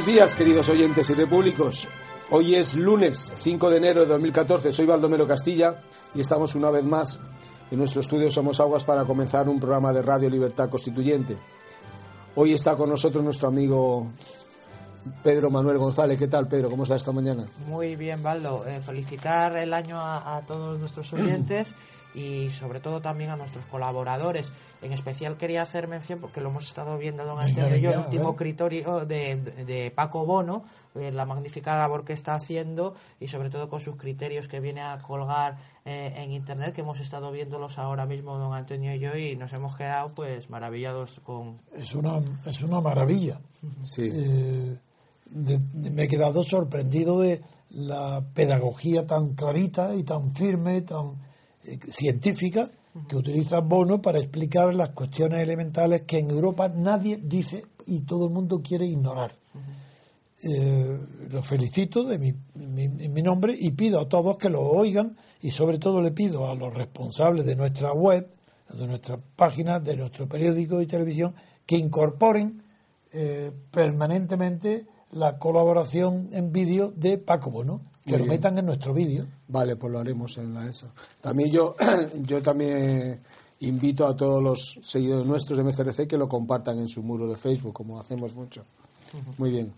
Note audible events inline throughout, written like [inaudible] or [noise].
Buenos días, queridos oyentes y repúblicos. Hoy es lunes 5 de enero de 2014. Soy Baldomero Castilla y estamos una vez más en nuestro estudio Somos Aguas para comenzar un programa de Radio Libertad Constituyente. Hoy está con nosotros nuestro amigo Pedro Manuel González. ¿Qué tal, Pedro? ¿Cómo estás esta mañana? Muy bien, Baldo. Eh, felicitar el año a, a todos nuestros oyentes [clears throat] y sobre todo también a nuestros colaboradores. En especial quería hacer mención, porque lo hemos estado viendo don Antonio y yo, el último criterio de, de- de Paco Bono, eh, la magnífica labor que está haciendo y sobre todo con sus criterios que viene a colgar eh, en internet, que hemos estado viéndolos ahora mismo don Antonio y yo y nos hemos quedado pues maravillados con... Es una, es una maravilla. Sí. Eh, de- de- me he quedado sorprendido de la pedagogía tan clarita y tan firme, tan científica, que utiliza Bono para explicar las cuestiones elementales que en Europa nadie dice y todo el mundo quiere ignorar. Eh, lo felicito de mi, mi- mi nombre y pido a todos que lo oigan y sobre todo le pido a los responsables de nuestra web, de nuestras páginas, de nuestro periódico y televisión, que incorporen eh, permanentemente la colaboración en vídeo de Paco Bono, que Muy lo bien. metan en nuestro vídeo. Vale, pues lo haremos en la ESA. También yo, [clears throat] yo también invito a todos los seguidores nuestros de MCRC que lo compartan en su muro de Facebook, como hacemos mucho. Muy bien.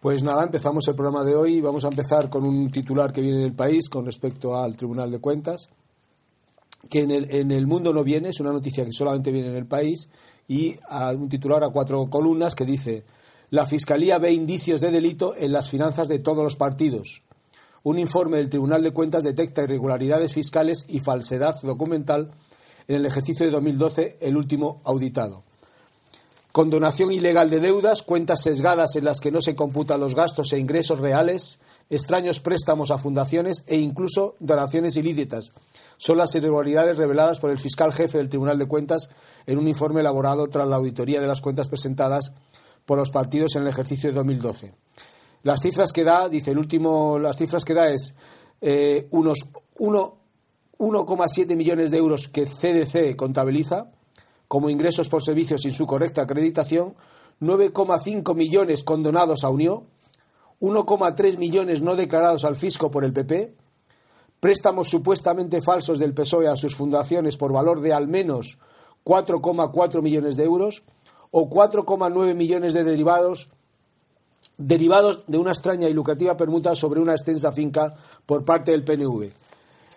Pues nada, empezamos el programa de hoy. Vamos a empezar con un titular que viene en el país con respecto al Tribunal de Cuentas, que en el, en el mundo no viene, es una noticia que solamente viene en el país, y a un titular a cuatro columnas que dice, la Fiscalía ve indicios de delito en las finanzas de todos los partidos. Un informe del Tribunal de Cuentas detecta irregularidades fiscales y falsedad documental en el ejercicio de 2012, el último auditado. Condonación ilegal de deudas, cuentas sesgadas en las que no se computan los gastos e ingresos reales, extraños préstamos a fundaciones e incluso donaciones ilícitas. Son las irregularidades reveladas por el fiscal jefe del Tribunal de Cuentas en un informe elaborado tras la auditoría de las cuentas presentadas por los partidos en el ejercicio de 2012. Las cifras que da, dice el último, las cifras que da es eh, unos uno- 1,7 millones de euros que CDC contabiliza como ingresos por servicios sin su correcta acreditación, 9,5 millones condonados a Unión, 1,3 millones no declarados al fisco por el PP, préstamos supuestamente falsos del PSOE a sus fundaciones por valor de al menos 4,4 millones de euros o 4,9 millones de derivados derivados de una extraña y lucrativa permuta sobre una extensa finca por parte del PNV.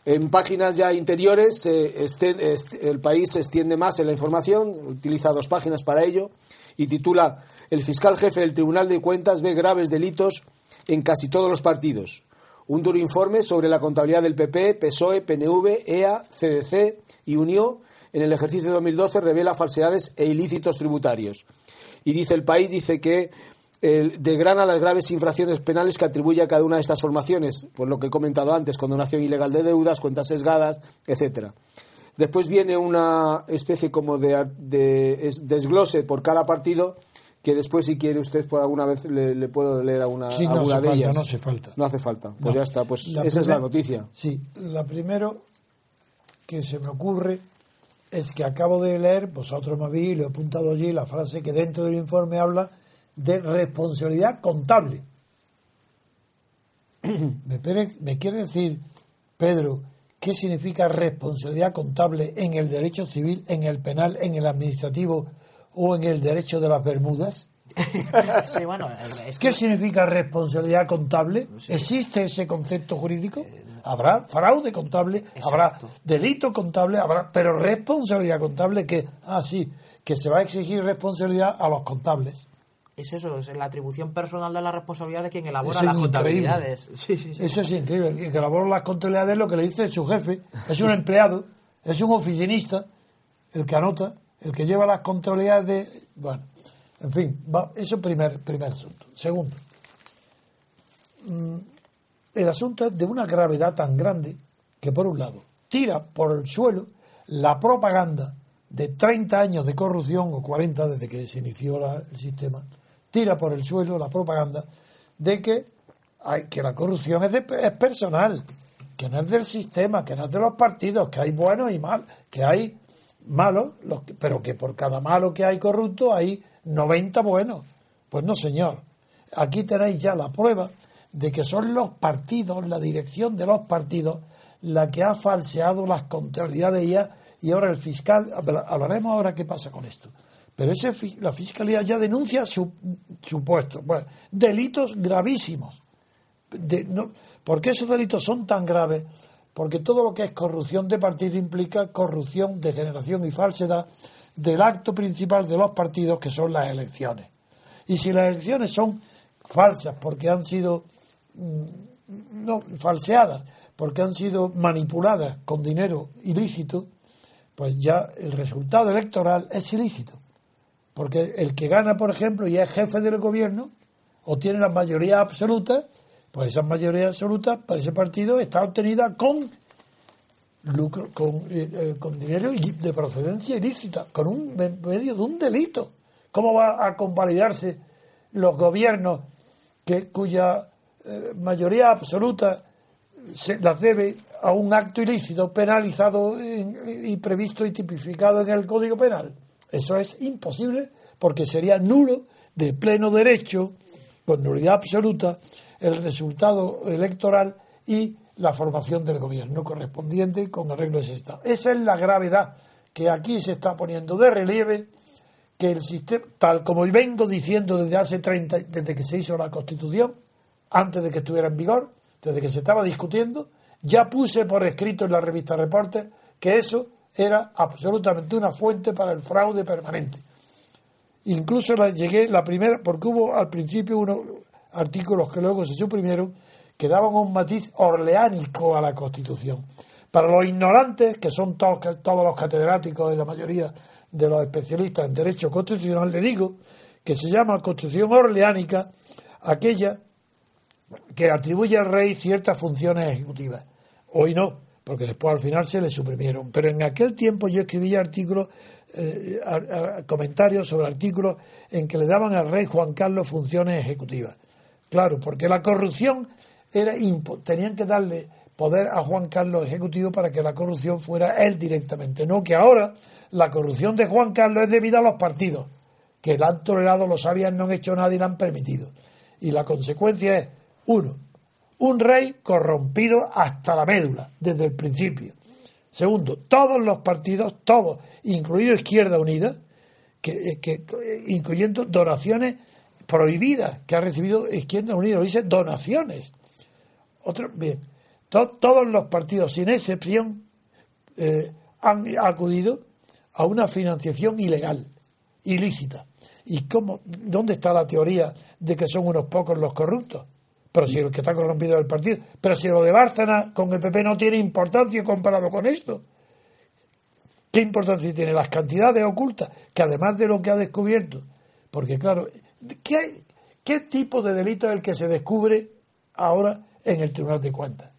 En páginas ya interiores, eh, este- este- el país se extiende más en la información, utiliza dos páginas para ello, y titula El fiscal jefe del Tribunal de Cuentas ve graves delitos en casi todos los partidos. Un duro informe sobre la contabilidad del PP, PSOE, PNV, EA, CDC y Unión en el ejercicio de 2012 revela falsedades e ilícitos tributarios. Y dice el país, dice que degrana las graves infracciones penales que atribuye a cada una de estas formaciones, por lo que he comentado antes, condonación ilegal de deudas, cuentas sesgadas, etcétera. Después viene una especie como de, de es- desglose por cada partido que después si quiere usted por alguna vez le, le puedo leer alguna, Sí, no alguna hace de falta, ellas. no hace falta. No hace falta. Pues No. ya está, pues La esa es la noticia. Sí, la primero que se me ocurre es que acabo de leer, vosotros me habéis, lo he apuntado allí, la frase que dentro del informe habla de responsabilidad contable. [clears throat] ¿Me, quiere decir, Pedro, qué significa responsabilidad contable en el derecho civil, en el penal, en el administrativo o en el derecho de las Bermudas? [laughs] Sí, bueno, es ¿Qué significa responsabilidad contable? ¿Existe ese concepto jurídico? Habrá fraude contable, habrá delito contable, habrá, pero responsabilidad contable que, ah, sí, que se va a exigir responsabilidad a los contables. es eso, es la atribución personal de la responsabilidad de quien elabora es las increíble. contabilidades. [laughs] Sí, sí, sí. Eso es increíble. Que elabora las contabilidades es lo que le dice su jefe. Es un [laughs] empleado, es un oficinista, el que anota, el que lleva las contabilidades de. Bueno, en fin, va, eso es primer, primer asunto. Segundo, mm, el asunto es de una gravedad tan grande que, por un lado, tira por el suelo la propaganda de 30 años de corrupción, o 40 desde que se inició el sistema, tira por el suelo la propaganda de que, hay, que la corrupción es, personal, que no es del sistema, que no es de los partidos, que hay buenos y malos, que hay malos, pero que por cada malo que hay corrupto hay 90 buenos. Pues no, señor. Aquí tenéis ya la prueba de que son los partidos, la dirección de los partidos, la que ha falseado las contabilidades ya y ahora el fiscal, habla- hablaremos ahora qué pasa con esto. Pero ese, la fiscalía ya denuncia su, supuestos, bueno, delitos gravísimos. De- no- ¿Por qué esos delitos son tan graves? Porque todo lo que es corrupción de partido implica corrupción, degeneración y falsedad del acto principal de los partidos, que son las elecciones. Y si las elecciones son falsas porque han sido no falseadas, porque han sido manipuladas con dinero ilícito, pues ya el resultado electoral es ilícito. Porque el que gana, por ejemplo, y es jefe del gobierno, o tiene la mayoría absoluta, pues esa mayoría absoluta para ese partido está obtenida con lucro, con, eh, eh, con dinero de procedencia ilícita, con un me- medio de un delito. ¿Cómo va a convalidarse los gobiernos que, cuya mayoría absoluta se las debe a un acto ilícito penalizado en- y previsto y tipificado en el Código Penal. Eso es imposible porque sería nulo de pleno derecho, con nulidad absoluta, el resultado electoral y la formación del gobierno correspondiente con arreglo de ese Estado. Esa es la gravedad que aquí se está poniendo de relieve que el sistema, tal como vengo diciendo desde hace 30, desde que se hizo la Constitución, antes de que estuviera en vigor, desde que se estaba discutiendo, ya puse por escrito en la revista Reporter que eso era absolutamente una fuente para el fraude permanente. Incluso la, llegué la primera, porque hubo al principio unos artículos que luego se suprimieron que daban un matiz orleánico a la Constitución. Para los ignorantes, que son todos, todos los catedráticos y la mayoría de los especialistas en derecho constitucional, le digo que se llama Constitución orleánica aquella que atribuye al rey ciertas funciones ejecutivas. Hoy no, porque después al final se le suprimieron. Pero en aquel tiempo yo escribía artículos, eh, comentarios sobre artículos en que le daban al rey Juan Carlos funciones ejecutivas. Claro, porque la corrupción era tenían que darle poder a Juan Carlos ejecutivo para que la corrupción fuera él directamente, no que ahora la corrupción de Juan Carlos es debida a los partidos, que la han tolerado, lo sabían, no han hecho nada y la han permitido. Y la consecuencia es, uno, un rey corrompido hasta la médula, desde el principio. Segundo, todos los partidos, todos, incluido Izquierda Unida, que, eh, incluyendo donaciones prohibidas que ha recibido Izquierda Unida, lo dice donaciones. Otro, bien, to- todos los partidos, sin excepción, eh, han acudido a una financiación ilegal, ilícita. ¿Y cómo, dónde está la teoría de que son unos pocos los corruptos? Pero si el que está corrompido es el partido. Pero si lo de Bárcena con el PP no tiene importancia comparado con esto. ¿Qué importancia tiene? Las cantidades ocultas, que además de lo que ha descubierto. Porque claro, ¿qué, qué tipo de delito es el que se descubre ahora en el Tribunal de Cuentas?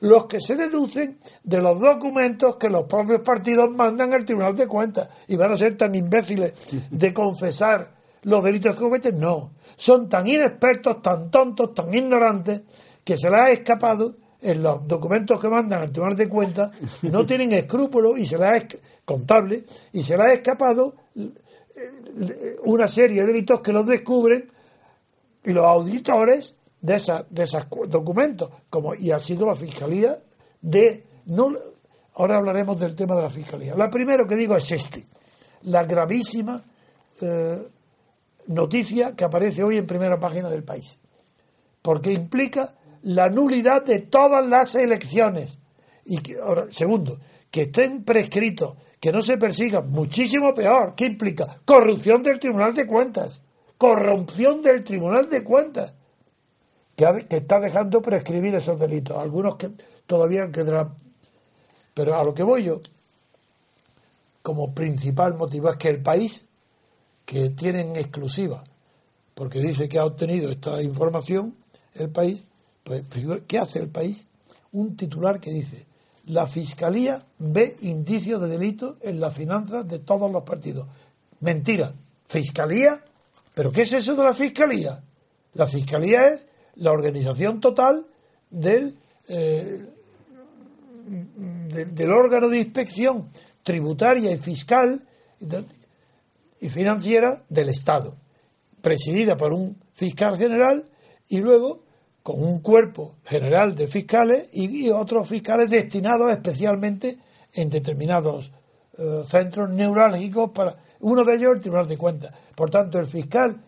Los que se deducen de los documentos que los propios partidos mandan al Tribunal de Cuentas y van a ser tan imbéciles de confesar los delitos que cometen, no. Son tan inexpertos, tan tontos, tan ignorantes, que se les ha escapado en los documentos que mandan al Tribunal de Cuentas, no tienen escrúpulos y se les ha contable y se les ha escapado eh, una serie de delitos que los descubren los auditores de esa, de esos documentos, como y ha sido la fiscalía de ahora hablaremos del tema de la fiscalía. La primero que digo es este, la gravísima eh, noticia que aparece hoy en primera página del país, porque implica la nulidad de todas las elecciones. Y que, ahora, segundo, que estén prescritos, que no se persigan, muchísimo peor. ¿Qué implica? Corrupción del Tribunal de Cuentas. Corrupción del Tribunal de Cuentas. Que, está dejando prescribir esos delitos. Algunos que todavía quedarán. Pero a lo que voy yo, como principal motivo, es que el país, que tiene en exclusiva, porque dice que ha obtenido esta información, el país, pues, ¿qué hace el país? Un titular que dice, la Fiscalía ve indicios de delito en las finanzas de todos los partidos. Mentira. ¿Fiscalía? ¿Pero qué es eso de la Fiscalía? La Fiscalía es la organización total del, eh, de- del órgano de inspección tributaria y fiscal y financiera del Estado, presidida por un fiscal general y luego con un cuerpo general de fiscales y, otros fiscales destinados especialmente en determinados eh, centros neurálgicos para uno de ellos el Tribunal de Cuentas. Por tanto, el fiscal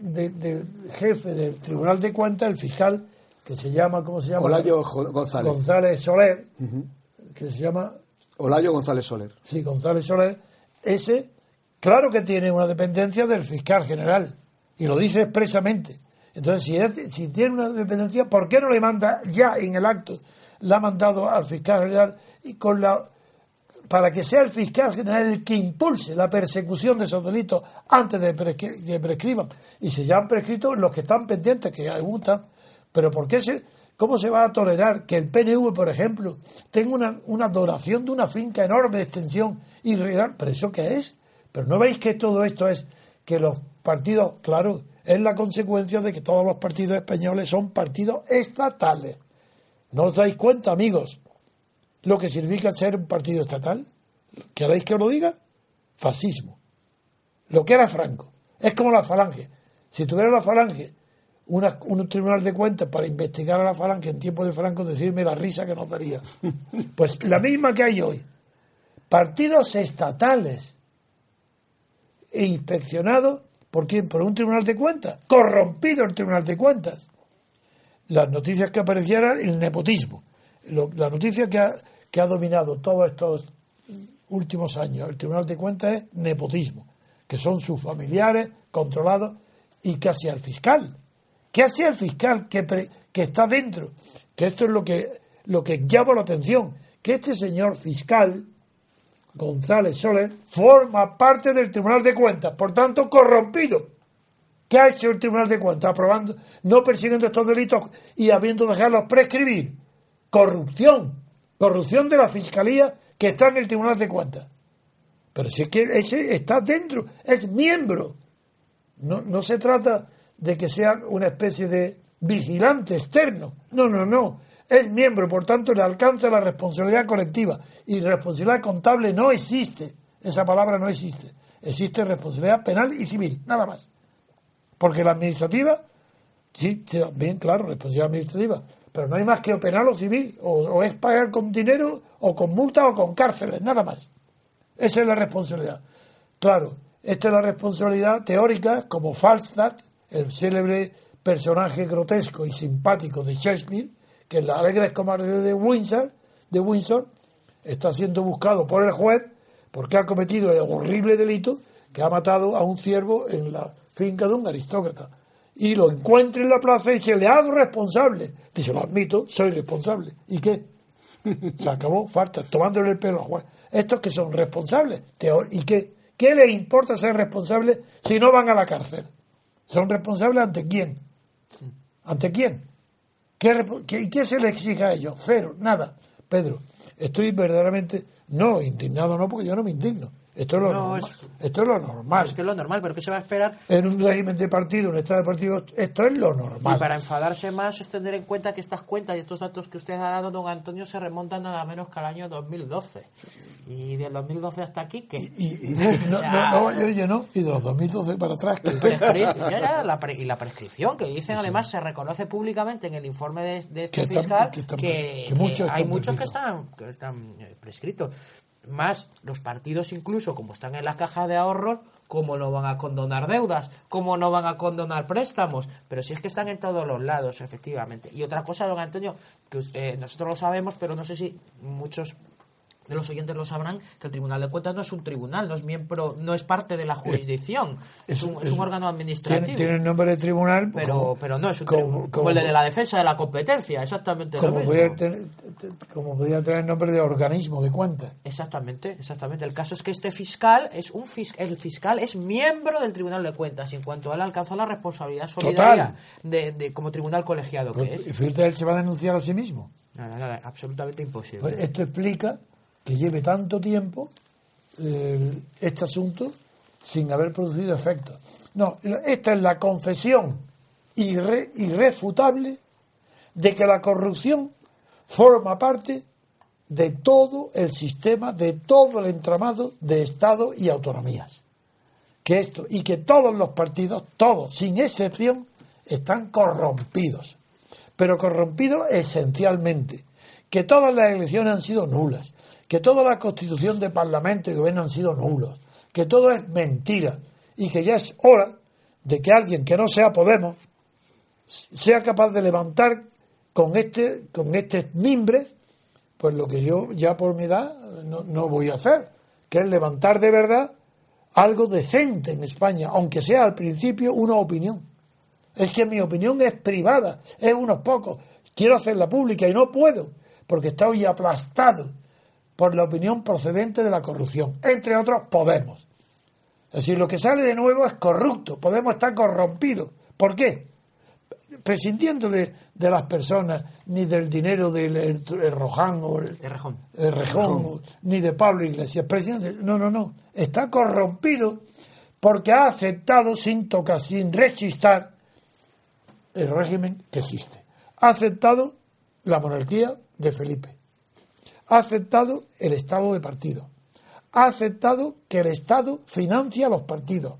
de- jefe del Tribunal de Cuentas, el fiscal que se llama, ¿cómo se llama? Olayo González. González Soler, que se llama Olayo González Soler. Sí, González Soler, ese, claro que tiene una dependencia del fiscal general, y lo dice expresamente. Entonces, si, si tiene una dependencia, ¿por qué no le manda ya en el acto? La ha mandado al fiscal general y con la para que sea el fiscal general el que impulse la persecución de esos delitos antes de que prescriban. Y si ya han prescrito los que están pendientes, que muchas, pero ¿por qué se, ¿cómo se va a tolerar que el PNV, por ejemplo, tenga una, una donación de una finca enorme de extensión irregular? ¿Pero eso qué es? Pero no veis que todo esto es que los partidos, claro, es la consecuencia de que todos los partidos españoles son partidos estatales. ¿No os dais cuenta, amigos? lo que significa ser un partido estatal. ¿Queréis que os lo diga? Fascismo. Lo que era Franco. Es como la falange. Si tuviera la falange una- un tribunal de cuentas para investigar a la falange en tiempo de Franco, decirme la risa que nos daría. [laughs] Pues la misma que hay hoy. Partidos estatales e inspeccionados por quién? Por un tribunal de cuentas. Corrompido el tribunal de cuentas las noticias que aparecieran el nepotismo. Lo- la noticia que ha, que ha dominado todos estos últimos años el Tribunal de Cuentas es nepotismo, que son sus familiares controlados y que hacía el fiscal. ¿Qué hacía el fiscal que, pre- que está dentro? Que esto es lo que, lo que llama la atención, que este señor fiscal, González Soler, forma parte del Tribunal de Cuentas, por tanto corrompido. ¿Qué ha hecho el Tribunal de Cuentas? Aprobando, no persiguiendo estos delitos y habiendo dejarlos prescribir. Corrupción. Corrupción de la Fiscalía que está en el Tribunal de Cuentas. Pero si es que ese está dentro, es miembro. No, no se trata de que sea una especie de vigilante externo. No, no, no. Es miembro, por tanto, le alcanza la responsabilidad colectiva. Y responsabilidad contable no existe. Esa palabra no existe. Existe responsabilidad penal y civil, nada más. Porque la administrativa, sí, bien claro, responsabilidad administrativa, pero no hay más que o penal o civil, o, o es pagar con dinero, o con multa, o con cárceles, nada más. Esa es la responsabilidad. Claro, esta es la responsabilidad teórica, como Falstaff, el célebre personaje grotesco y simpático de Shakespeare, que en las alegres comarcas de Windsor, de Windsor, está siendo buscado por el juez porque ha cometido el horrible delito que ha matado a un ciervo en la finca de un aristócrata. Y lo encuentra en la plaza y se le hago responsable. Dice, lo admito, soy responsable. ¿Y qué? Se acabó, falta, tomándole el pelo al juez. Estos que son responsables. ¿Y qué? ¿Qué les importa ser responsables si no van a la cárcel? ¿Son responsables ante quién? ¿Ante quién? ¿Qué, qué- qué se les exige a ellos? Cero, nada. Pedro, estoy verdaderamente, no indignado, no, porque yo no me indigno. Esto es lo, No, normal. es- Esto es lo normal. Es que es lo normal, pero ¿qué se va a esperar? En un régimen de partido, un estado de partido, esto es lo normal. Y para enfadarse más es tener en cuenta que estas cuentas y estos datos que usted ha dado, don Antonio, se remontan nada menos que al año 2012. Y del 2012 hasta aquí, ¿qué? Y, y- [laughs] no, no, no, oye, no, y de los 2012 para atrás, Prescri- ya, ya, la pre- y la prescripción que dicen además se reconoce públicamente en el informe de, de este Que están- fiscal que están- que, que muchos hay están muchos que están, que están eh, prescritos más los partidos incluso como están en la caja de ahorros cómo no van a condonar deudas cómo no van a condonar préstamos pero si es que están en todos los lados efectivamente. Y otra cosa don Antonio que eh, nosotros lo sabemos pero no sé si muchos de los oyentes lo sabrán que el Tribunal de Cuentas no es un tribunal, no es miembro, no es parte de la jurisdicción, es un, es un órgano administrativo. tiene, tiene el nombre de tribunal. pero, como- pero no es un como- tribunal, como, el de la defensa de la competencia, exactamente lo como mismo. podía tener, como podía tener el nombre de organismo de cuentas. Exactamente, exactamente. El caso es que este fiscal es un fis- el fiscal es miembro del Tribunal de Cuentas y en cuanto él alcanzó la responsabilidad solidaria de, de- como tribunal colegiado que Pues, es. fíjate, él se va a denunciar a sí mismo. Nada, nada, absolutamente imposible. Pues esto explica que lleve tanto tiempo eh, este asunto sin haber producido efectos. No, esta es la confesión irre- irrefutable de que la corrupción forma parte de todo el sistema, de todo el entramado de Estado y autonomías. Que esto, y que todos los partidos, todos, sin excepción, están corrompidos. Pero corrompidos esencialmente. Que todas las elecciones han sido nulas. Que toda la constitución de parlamento y gobierno han sido nulos. Que todo es mentira. Y que ya es hora de que alguien que no sea Podemos sea capaz de levantar con este con este mimbres pues lo que yo ya por mi edad no, no voy a hacer que es levantar de verdad algo decente en España aunque sea al principio una opinión es que mi opinión es privada es unos pocos quiero hacerla pública y no puedo porque estoy aplastado por la opinión procedente de la corrupción entre otros Podemos es decir, lo que sale de nuevo es corrupto. Podemos estar corrompidos. ¿Por qué? Prescindiendo de, de las personas, ni del dinero del el, el Roján o el, Rejón. ni de Pablo Iglesias. Prescindiendo no, no, no. Está corrompido porque ha aceptado sin tocar, sin rechistar el régimen que existe. Ha aceptado la monarquía de Felipe. Ha aceptado el estado de partido. Ha aceptado que el Estado financia los partidos.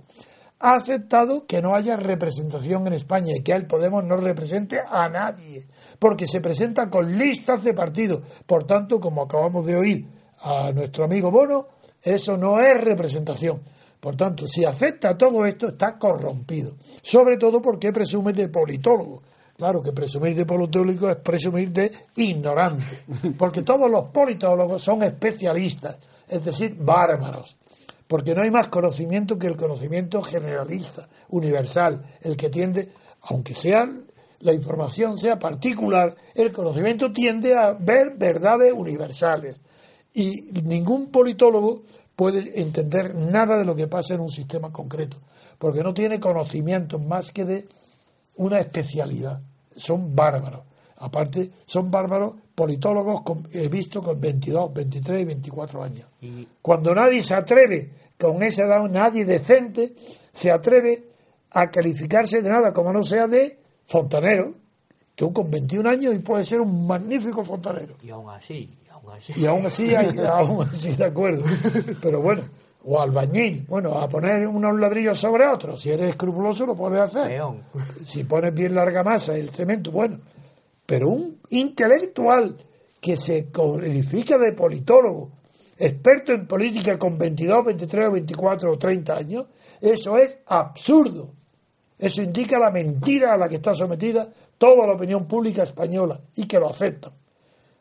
Ha aceptado que no haya representación en España y que el Podemos no represente a nadie, porque se presenta con listas de partidos. Por tanto, como acabamos de oír a nuestro amigo Bono, eso no es representación. Por tanto, si acepta todo esto, está corrompido. Sobre todo porque presume de politólogo. Claro que presumir de politólogo es presumir de ignorante. Porque todos los politólogos son especialistas, es decir, bárbaros. Porque no hay más conocimiento que el conocimiento generalista, universal, el que tiende, aunque sea la información sea particular, el conocimiento tiende a ver verdades universales. Y ningún politólogo puede entender nada de lo que pasa en un sistema concreto, porque no tiene conocimientos más que de una especialidad. Son bárbaros. Aparte, son bárbaros politólogos con- he visto con 22, 23 y 24 años. Cuando nadie se atreve, con esa edad, nadie decente, se atreve a calificarse de nada, como no sea de fontanero. Tú con 21 años y puedes ser un magnífico fontanero. Y aún así, y aún así. Y aún así, hay- [laughs] aún así, de acuerdo. Pero bueno, o albañil, bueno, a poner unos ladrillos sobre otros. Si eres escrupuloso, lo puedes hacer. [laughs] Si pones bien larga masa el cemento, bueno. Pero un intelectual que se cualifica de politólogo, experto en política con 22, 23, 24 o 30 años, eso es absurdo. Eso indica la mentira a la que está sometida toda la opinión pública española y que lo aceptan.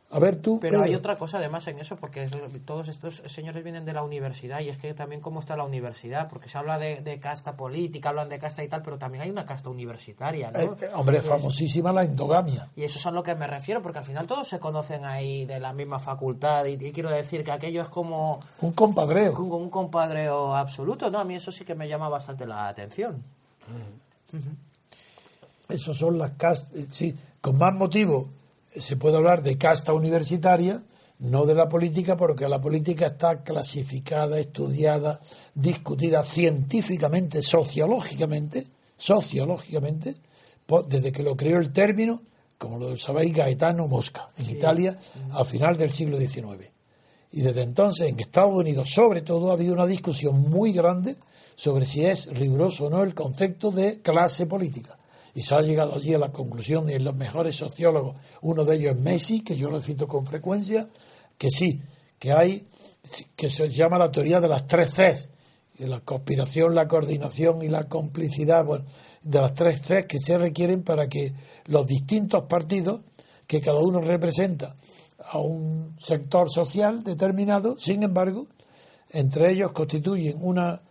A ver tú. Pero hay Pedro. otra cosa además en eso, porque todos estos señores vienen de la universidad y es que también cómo está la universidad, porque se habla de, de casta política, hablan de casta y tal, pero también hay una casta universitaria, ¿no? Eh, eh, hombre, Entonces, famosísima la endogamia. Y eso es a lo que me refiero, porque al final todos se conocen ahí de la misma facultad y, y quiero decir que aquello es como Un compadreo. un, un compadreo absoluto, ¿no? A mí eso sí que me llama bastante la atención. Esos son las castas. Sí, con más motivo eh, se puede hablar de casta universitaria no de la política, porque la política está clasificada, estudiada, discutida científicamente, sociológicamente, sociológicamente, desde que lo creó el término, como lo sabéis, Gaetano Mosca, en Italia, a final del siglo XIX. Y desde entonces, en Estados Unidos, sobre todo, ha habido una discusión muy grande sobre si es riguroso o no el concepto de clase política. Y se ha llegado allí a la conclusión de los mejores sociólogos, uno de ellos es Messi, que yo lo cito con frecuencia, que sí, que hay, que se llama la teoría de las tres Cs, la conspiración, la coordinación y la complicidad, bueno, de las tres Cs que se requieren para que los distintos partidos, que cada uno representa a un sector social determinado, sin embargo, entre ellos constituyen una,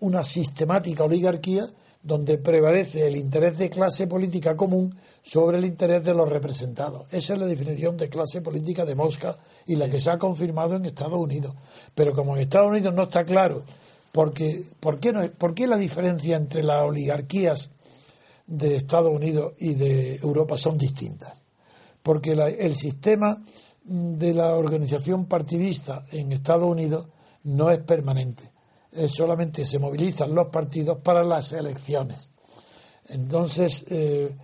una sistemática oligarquía donde prevalece el interés de clase política común sobre el interés de los representados. Esa es la definición de clase política de Mosca y la que se ha confirmado en Estados Unidos. Pero como en Estados Unidos no está claro, porque, ¿por, qué no, ¿por qué la diferencia entre las oligarquías de Estados Unidos y de Europa son distintas? Porque el sistema de la organización partidista en Estados Unidos no es permanente. Es solamente se movilizan los partidos para las elecciones. Entonces, eh,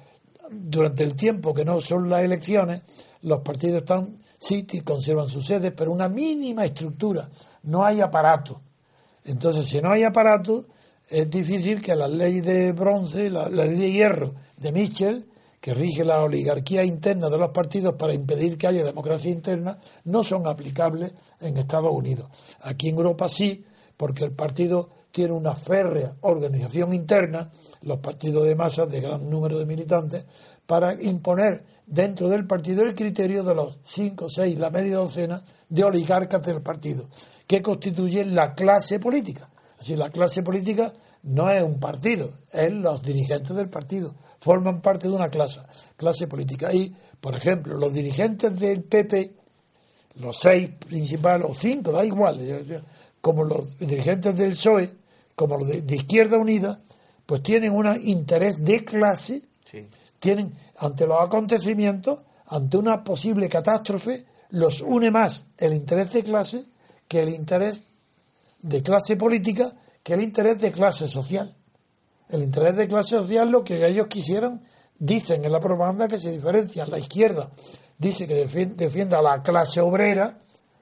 durante el tiempo que no son las elecciones, los partidos están, sí, conservan sus sedes, pero una mínima estructura, no hay aparato. Entonces, si no hay aparato, es difícil que la ley de bronce, la, ley de hierro de Mitchell, que rige la oligarquía interna de los partidos para impedir que haya democracia interna, no son aplicables en Estados Unidos. Aquí en Europa sí, porque el partido tiene una férrea organización interna, los partidos de masas de gran número de militantes, para imponer dentro del partido el criterio de los cinco, seis, la media docena de oligarcas del partido, que constituyen la clase política. Así, la clase política no es un partido, es los dirigentes del partido, forman parte de una clase, clase política. Y, por ejemplo, los dirigentes del PP, los seis principales, o cinco, da igual, como los dirigentes del PSOE, como los de, Izquierda Unida, pues tienen un interés de clase, tienen ante los acontecimientos, ante una posible catástrofe, los une más el interés de clase que el interés de clase política, que el interés de clase social. El interés de clase social, lo que ellos quisieran, dicen en la propaganda que se diferencia. La izquierda dice que defiende a la clase obrera,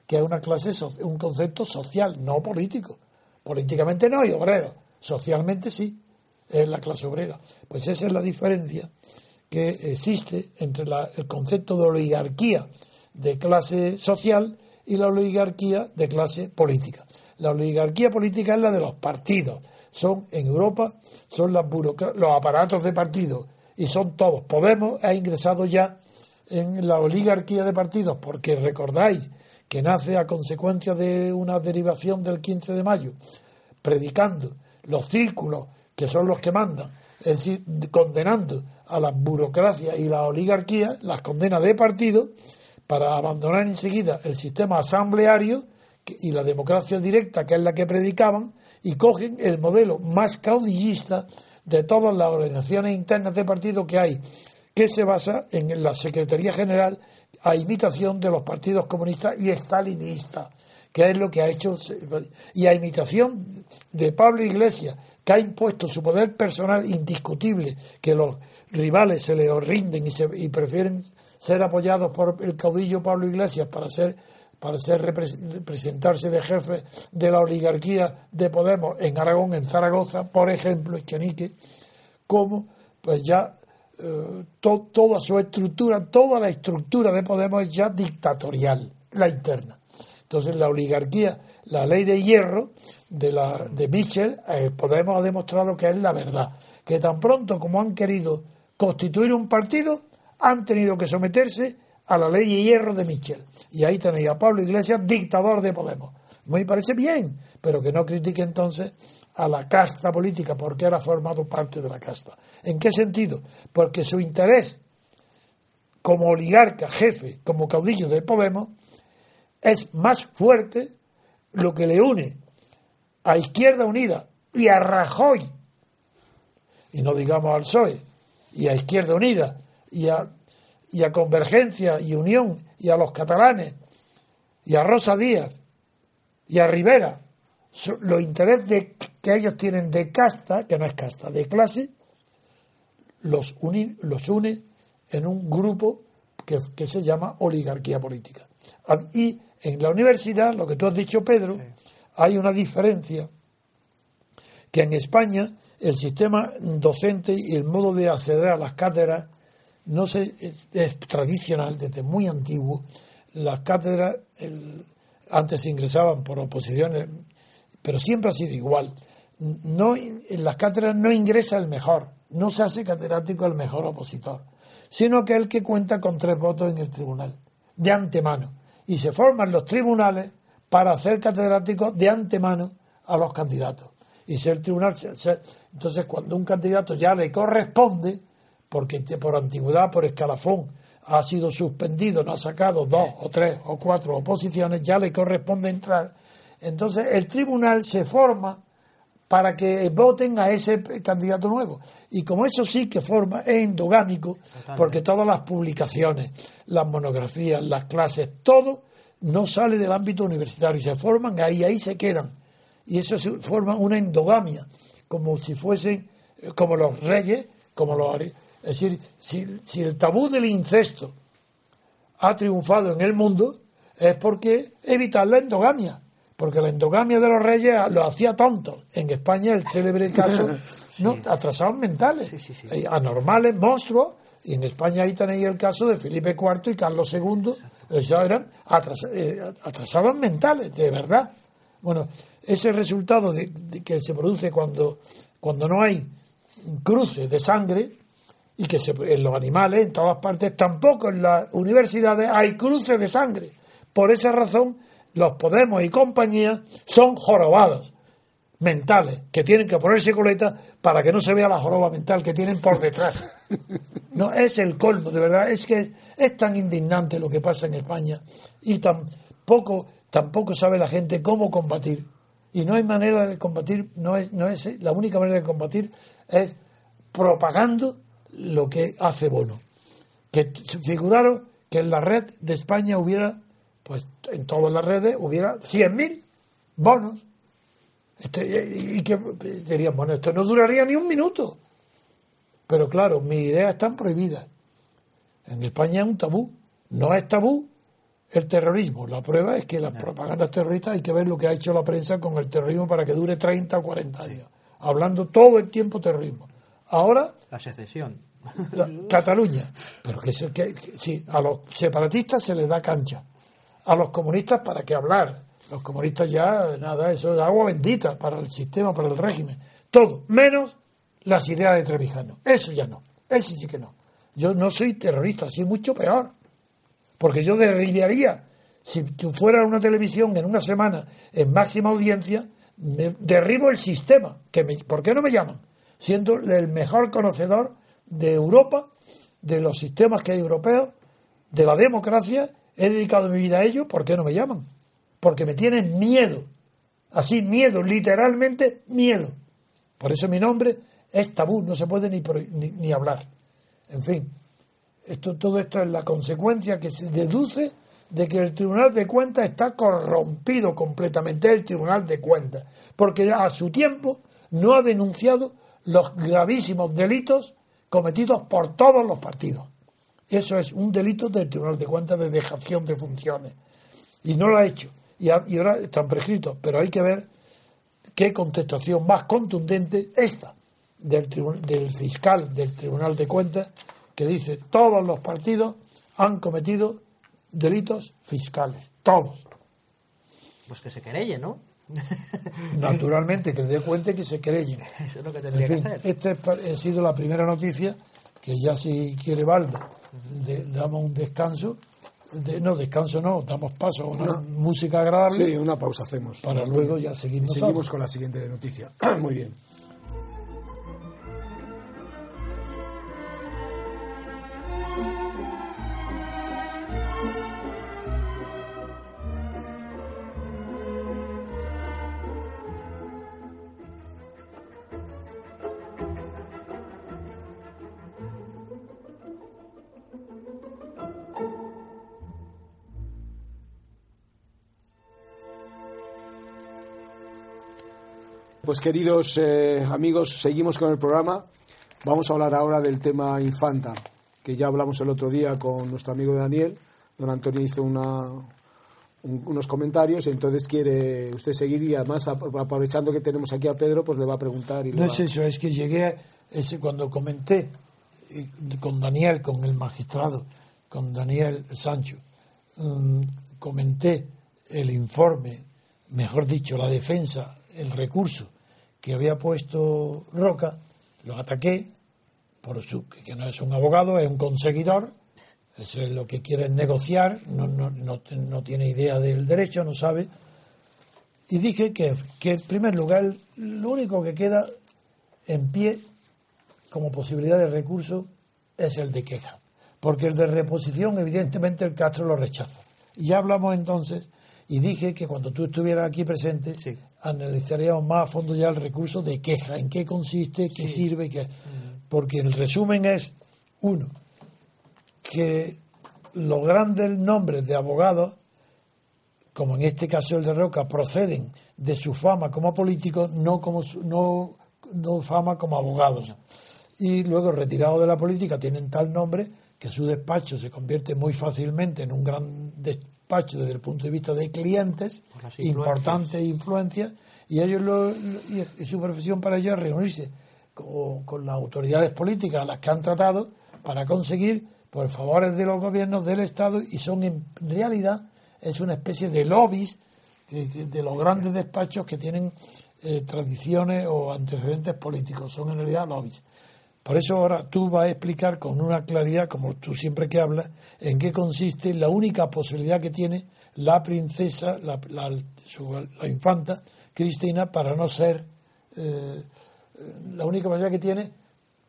que es una clase, un concepto social, no político. Políticamente no hay obreros, socialmente sí, es la clase obrera. Pues esa es la diferencia que existe entre el concepto de oligarquía de clase social y la oligarquía de clase política. La oligarquía política es la de los partidos. Son en Europa, son las los aparatos de partidos y son todos. Podemos ha ingresado ya en la oligarquía de partidos porque recordáis que nace a consecuencia de una derivación del 15 de mayo, predicando los círculos que son los que mandan, es decir, condenando a las burocracias y la oligarquía, las condenas de partido, para abandonar enseguida el sistema asambleario y la democracia directa, que es la que predicaban, y cogen el modelo más caudillista de todas las organizaciones internas de partido que hay, que se basa en la Secretaría General a imitación de los partidos comunistas y estalinistas, que es lo que ha hecho, y a imitación de Pablo Iglesias, que ha impuesto su poder personal indiscutible, que los rivales se le rinden y, se, y prefieren ser apoyados por el caudillo Pablo Iglesias para ser para ser representarse de jefe de la oligarquía de Podemos en Aragón, en Zaragoza, por ejemplo, Echenique, como pues ya eh, toda su estructura, toda la estructura de Podemos es ya dictatorial, la interna. Entonces la oligarquía, la ley de hierro de, la, de Michel, eh, Podemos ha demostrado que es la verdad, que tan pronto como han querido constituir un partido, han tenido que someterse a la ley de hierro de Michel. Y ahí tenéis a Pablo Iglesias, dictador de Podemos. Me parece bien, pero que no critique entonces a la casta política porque era formado parte de la casta. ¿En qué sentido? Porque su interés como oligarca, jefe, como caudillo de Podemos, es más fuerte lo que le une a Izquierda Unida y a Rajoy, y no digamos al PSOE, y a Izquierda Unida y a y a Convergencia y Unión y a los catalanes y a Rosa Díaz y a Rivera los intereses de, que ellos tienen de casta, que no es casta, de clase, los, los une en un grupo que, que, se llama oligarquía política. Y en la universidad, lo que tú has dicho, Pedro, hay una diferencia que en España el sistema docente y el modo de acceder a las cátedras no se, es, tradicional, desde muy antiguo. Las cátedras antes se ingresaban por oposiciones, pero siempre ha sido igual. No, en las cátedras no ingresa el mejor, no se hace catedrático el mejor opositor, sino que el que cuenta con tres votos en el tribunal, de antemano. Y se forman los tribunales para hacer catedráticos de antemano a los candidatos. Y si el tribunal, entonces cuando un candidato ya le corresponde, porque por antigüedad, por escalafón, ha sido suspendido, no ha sacado dos o tres o cuatro oposiciones, ya le corresponde entrar. Entonces el tribunal se forma para que voten a ese candidato nuevo. Y como eso sí que forma, es endogámico, porque todas las publicaciones, las monografías, las clases, todo no sale del ámbito universitario, se forman ahí, ahí se quedan. Y eso se forma una endogamia, como si fuesen, como los reyes, como los es decir, si, el tabú del incesto ha triunfado en el mundo, es porque evitar la endogamia. Porque la endogamia de los reyes lo hacía tonto. En España el célebre caso, [laughs] ¿no? atrasados mentales, eh, anormales, monstruos. Y en España ahí tenéis el caso de Felipe IV y Carlos II. Ellos eran eh, atrasados mentales, de verdad. Bueno, ese resultado de, que se produce cuando, cuando no hay cruce de sangre, y que en los animales, en todas partes, tampoco en las universidades hay cruces de sangre. Por esa razón, los Podemos y compañía son jorobados mentales, que tienen que ponerse coleta para que no se vea la joroba mental que tienen por detrás. [laughs] No, es el colmo, de verdad, es que es tan indignante lo que pasa en España y tampoco, tampoco sabe la gente cómo combatir. Y no hay manera de combatir, no es, no es la única manera de combatir es propagando lo que hace Bono. Que figuraron que en la red de España hubiera, pues en todas las redes hubiera 100.000 bonos. Este, y que dirían, bueno, esto no duraría ni un minuto. Pero claro, mis ideas están prohibidas. En España es un tabú. No es tabú el terrorismo. La prueba es que las propagandas terroristas hay que ver lo que ha hecho la prensa con el terrorismo para que dure 30 o 40 años. Hablando todo el tiempo terrorismo. Ahora. La secesión. Cataluña. Pero que, que, sí, a los separatistas se les da cancha. A los comunistas, ¿para qué hablar? Los comunistas ya, nada, eso es agua bendita para el sistema, para el régimen. Todo, menos las ideas de Trevijano. Eso ya no. Eso sí que no. Yo no soy terrorista, soy mucho peor. Porque yo derribaría, si fuera una televisión en una semana en máxima audiencia, derribo el sistema. Que ¿Por qué no me llaman? siendo el mejor conocedor de Europa, de los sistemas que hay europeos, de la democracia, he dedicado mi vida a ello, ¿por qué no me llaman? Porque me tienen miedo, así miedo, literalmente miedo. Por eso mi nombre es tabú, no se puede ni, ni, hablar. En fin, esto, todo esto es la consecuencia que se deduce de que el Tribunal de Cuentas está corrompido completamente, el Tribunal de Cuentas, porque a su tiempo no ha denunciado los gravísimos delitos cometidos por todos los partidos. Eso es un delito del Tribunal de Cuentas de dejación de funciones. Y no lo ha hecho. Y, ahora están prescritos. Pero hay que ver qué contestación más contundente esta del, del fiscal del Tribunal de Cuentas que dice todos los partidos han cometido delitos fiscales. Todos. Pues que se querelle, ¿no? [laughs] Naturalmente, que le dé cuenta que se creen. Eso es lo que tendría que hacer. Esta ha sido la primera noticia que ya si quiere Valdo, damos un descanso. no, descanso no, damos paso a una, música agradable. Sí, una pausa hacemos. Para luego ya. Seguimos con la siguiente noticia. [clears throat] Muy bien. Pues queridos eh, amigos, seguimos con el programa. Vamos a hablar ahora del tema infanta, que ya hablamos el otro día con nuestro amigo Daniel. Don Antonio hizo una, un- unos comentarios, entonces quiere usted seguir y además ap- aprovechando que tenemos aquí a Pedro, pues le va a preguntar. Y No va- es eso, es que llegué a ese, cuando comenté con Daniel, con el magistrado, con Daniel Sancho, mm, comenté el informe, mejor dicho, la defensa, el recurso que había puesto Roca, lo ataqué, por su, que no es un abogado, es un conseguidor, eso es lo que quiere negociar, no, no, no, no tiene idea del derecho, no sabe, y dije que, que en primer lugar lo único que queda en pie como posibilidad de recurso es el de queja, porque el de reposición evidentemente el Castro lo rechaza. Ya hablamos entonces y dije que cuando tú estuvieras aquí presente Sí. Analizaríamos más a fondo ya el recurso de queja, en qué consiste, qué sirve, qué... porque el resumen es uno que los grandes nombres de abogados como en este caso el de Roca, proceden de su fama como políticos, no como su- no, no fama como abogados. Y luego, retirados de la política, tienen tal nombre que su despacho se convierte muy fácilmente en un gran despacho desde el punto de vista de clientes, influencias. importantes influencias, y ellos lo, y, su profesión para ellos es reunirse con, con las autoridades políticas a las que han tratado para conseguir por favores de los gobiernos del Estado y son en realidad es una especie de lobbies de los grandes despachos que tienen eh, tradiciones o antecedentes políticos, son en realidad lobbies. Por eso ahora tú vas a explicar con una claridad, como tú siempre que hablas, en qué consiste la única posibilidad que tiene la princesa, la, la- su- la infanta Cristina, para no ser eh, la única posibilidad que tiene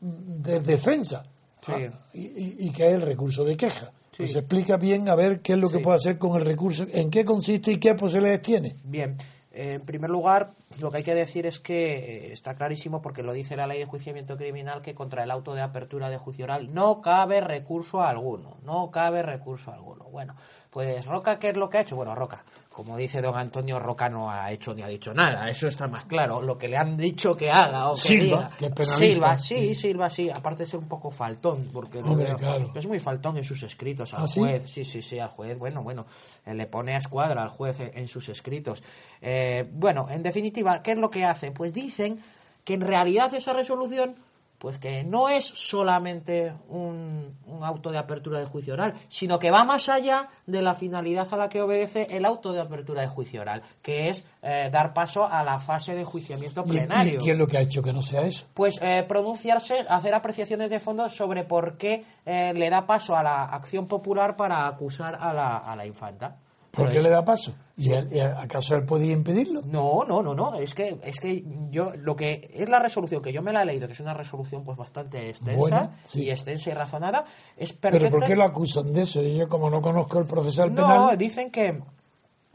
de defensa. Sí. Ah, y, que es el recurso de queja. Pues explica bien a ver qué es lo que puede hacer con el recurso, en qué consiste y qué posibilidades tiene. Bien, en primer lugar, lo que hay que decir es que eh, está clarísimo, porque lo dice la ley de juiciamiento criminal, que contra el auto de apertura de juicio oral no cabe recurso alguno, no cabe recurso alguno. Bueno, pues Roca, ¿qué es lo que ha hecho? Bueno, Roca, como dice don Antonio, Roca no ha hecho ni ha dicho nada, eso está más claro. Lo que le han dicho que haga o que Silva, diga. que. Silva, sí, Silva, sí, aparte de ser un poco faltón, porque Hombre, claro. es muy faltón en sus escritos al ¿Ah, juez. Sí, sí, sí, al juez. Bueno, bueno, eh, le pone a escuadra al juez en, en sus escritos. Eh, bueno, en definitiva, ¿qué es lo que hacen? Pues dicen que en realidad esa resolución, pues que no es solamente un, un auto de apertura de juicio oral, sino que va más allá de la finalidad a la que obedece el auto de apertura de juicio oral, que es eh, dar paso a la fase de juiciamiento ¿Y, plenario y qué es lo que ha hecho que no sea eso? pues eh, pronunciarse, hacer apreciaciones de fondo sobre por qué eh, le da paso a la acción popular para acusar a la, a la infanta. ¿Por Pero qué es- le da paso? ¿Y él- y acaso él podía impedirlo? No, no, no, no. Es que, es que yo, lo que es la resolución que yo me la he leído, que es una resolución pues bastante extensa Bueno, sí. y extensa y razonada, es ¿Pero perfecta. por qué lo acusan de eso? Yo, como no conozco el procesal No, penal, dicen que,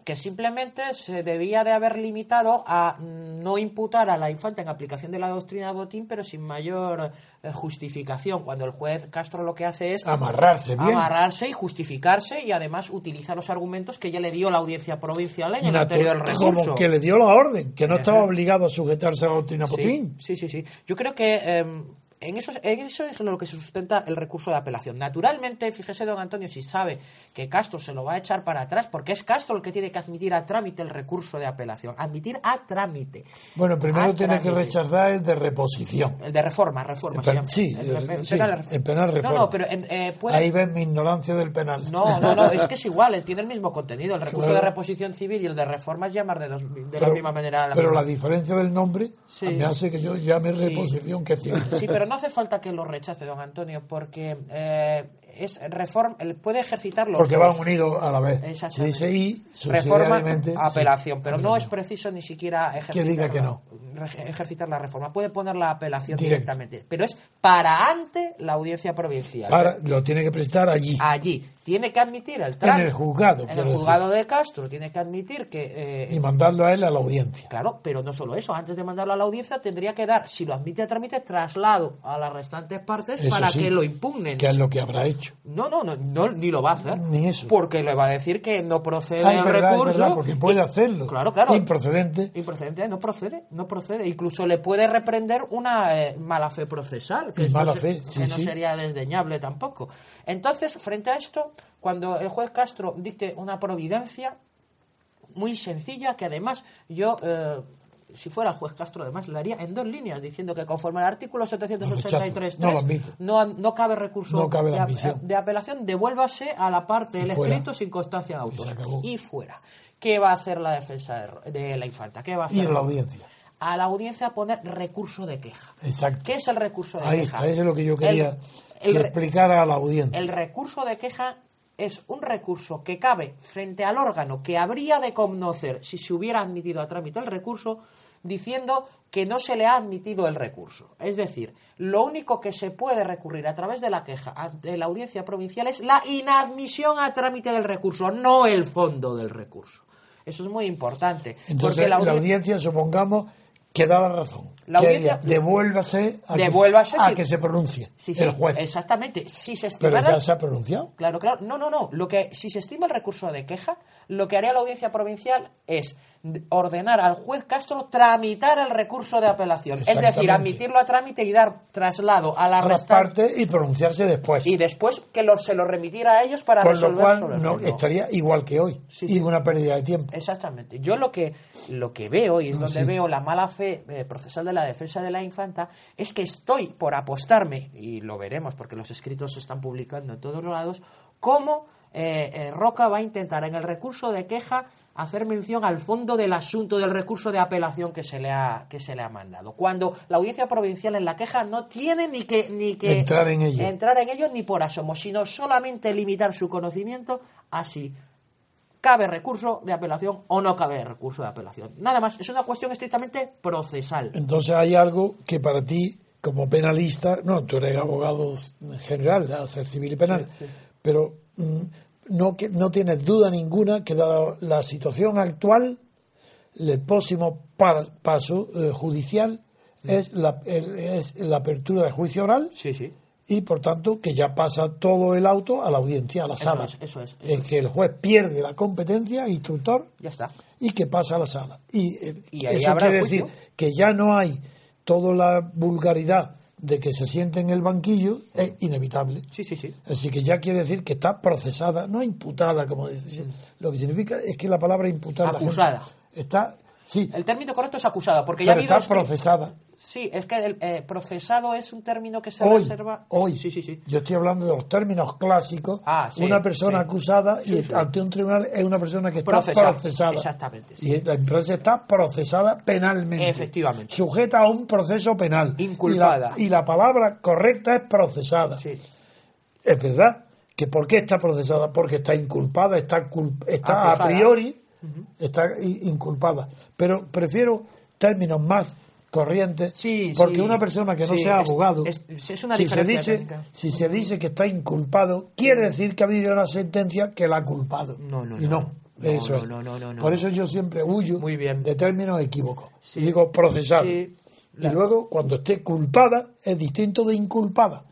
que simplemente se debía de haber limitado a no imputar a la infanta en aplicación de la doctrina de Botín, pero sin mayor eh, justificación. Cuando el juez Castro lo que hace es amarrarse bien. amarrarse y justificarse y además utiliza los argumentos que ya le dio la audiencia provincial en el anterior recurso. como que le dio la orden, que no Ajá. estaba obligado a sujetarse a la doctrina Putin. Sí, sí, sí, sí. Yo creo que eh, en, eso, en eso es lo que se sustenta el recurso de apelación. Naturalmente, fíjese, don Antonio, si sabe que Castro se lo va a echar para atrás, porque es Castro el que tiene que admitir a trámite el recurso de apelación. Admitir a trámite. Bueno, primero A tiene que rechazar el de reposición. El de reforma, reforma. Sí, El sí, penal, reforma. en penal, reforma. No, no, pero en, eh, puede- Ahí ves mi ignorancia del penal. No, no, no, es que es [laughs] igual, él tiene el mismo contenido. El recurso Claro. de reposición civil y el de reforma es llamar de, dos- de la Pero- misma manera. a la pero misma- la diferencia del nombre Sí. me hace que yo llame Sí. reposición que cierto. Sí, pero no hace falta que lo rechace, don Antonio, porque eh, es reforma, él puede ejercitar los Porque van unidos a la vez. Exactamente. Se dice y reforma, sí. apelación, pero no es preciso ni siquiera ejercitar, diga que la- no. re- ejercitar la reforma. Puede poner la apelación Directo. directamente, pero es para ante la audiencia provincial. Para, lo tiene que prestar allí. Allí tiene que admitir el trámite. el juzgado, En el decir. juzgado de Castro tiene que admitir que eh, y mandarlo a él a la audiencia. Claro, pero no solo eso. Antes de mandarlo a la audiencia tendría que dar, si lo admite a trámite, traslado a las restantes partes Eso para sí, que lo impugnen. Que es lo que habrá hecho. No, no, no, no, ni lo va a hacer. Ni eso. Porque le va a decir que no procede Ah, el verdad, recurso. verdad, porque puede y- hacerlo. Claro, claro. Improcedente. Improcedente, no procede, no procede. Incluso le puede reprender una eh, mala fe procesal, que, mala se- fe, que sí, no sí. sería desdeñable tampoco. Entonces, frente a esto, cuando el juez Castro dicte una providencia muy sencilla, que además yo, eh, si fuera el juez Castro, además la haría en dos líneas, diciendo que conforme al artículo 783 No no, no cabe recurso No cabe la de, apelación, devuélvase a la parte del escrito sin constancia Y autor. acabó. Y fuera. ¿Qué va a hacer la defensa de, de la infanta? ¿Qué va a hacer? Y en la audiencia. A la audiencia poner recurso de queja. Exacto. ¿Qué es el recurso de Ahí queja? está, eso es lo que yo quería El- el que explicara a la audiencia. el recurso de queja es un recurso que cabe frente al órgano que habría de conocer si se hubiera admitido a trámite el recurso, diciendo que no se le ha admitido el recurso. Es decir, lo único que se puede recurrir a través de la queja ante la audiencia provincial es la inadmisión a trámite del recurso, no el fondo del recurso. Eso es muy importante. Entonces, porque la, audiencia- audiencia, supongamos, que da la razón. La Que audiencia- devuélvase a, Devuélvase que, a si- que se pronuncie Sí, sí, el juez. Exactamente. Si se Pero ya se ha pronunciado. Claro, claro. No, no, no. Lo que, si se estima el recurso de queja, lo que haría la audiencia provincial es ordenar al juez Castro tramitar el recurso de apelación. Es decir, admitirlo a trámite y dar traslado a la A partes y pronunciarse después. y después que lo- se lo remitiera a ellos para Con lo resolver sobre cual no, estaría igual que hoy. Sí, y sí. una pérdida de tiempo. Exactamente. Yo lo que, lo que veo, y es donde Sí. veo la mala fe eh, procesal de la defensa de la infanta, es que estoy por apostarme, y lo veremos porque los escritos se están publicando en todos los lados, cómo eh, eh, Roca va a intentar en el recurso de queja hacer mención al fondo del asunto del recurso de apelación que se le ha que se le ha mandado cuando la audiencia provincial en la queja no tiene ni que ni que Entrar en ello. entrar en ello ni por asomo sino solamente limitar su conocimiento así cabe recurso de apelación o no cabe recurso de apelación. Nada más, es una cuestión estrictamente procesal. Entonces hay algo que para ti, como penalista, no, tú eres abogado general, civil y penal, pero mm, no, que, no tienes duda ninguna que dada la situación actual, el próximo pa- paso eh, judicial es, la, el- es la apertura de juicio oral Sí, sí. y por tanto que ya pasa todo el auto a la audiencia, a la Eso sala. es, eso es, Eh, que el juez pierde la competencia, instructor, Ya está. y que pasa a la sala. Y, eh, Y ahí eso habrá quiere decir que ya no hay toda la vulgaridad de que se siente en el banquillo, es inevitable. Sí, sí, sí. Así que ya quiere decir que está procesada, no imputada, como dice. Lo que significa es que la palabra imputar la gente Acusada. está, sí, El término correcto es acusada, porque ya pero está procesada. Sí, es que el eh, procesado es un término que se Hoy, reserva... hoy, Sí, sí, sí. yo estoy hablando de los términos clásicos. Ah, sí, una persona sí. acusada y ante un tribunal es una persona que está Procesada, procesada. exactamente. Y la empresa está procesada penalmente. Efectivamente. Sujeta a un proceso penal. Inculpada. Y la, y la palabra correcta es procesada. Sí. Es verdad que ¿por qué está procesada? Porque está inculpada, está, está a Está inculpada. Pero prefiero términos más corrientes, Sí, porque sí. una persona que no Sí, sea es- abogado, es- es una si, se dice, técnica. si se dice que está inculpado, quiere decir que ha habido una sentencia que la ha culpado. No, no, y no. no. No, eso no, es. no, no, no, no. Por eso yo siempre huyo Muy bien. de términos equívocos. Y digo procesar. Y luego, cuando esté culpada, es distinto de inculpada.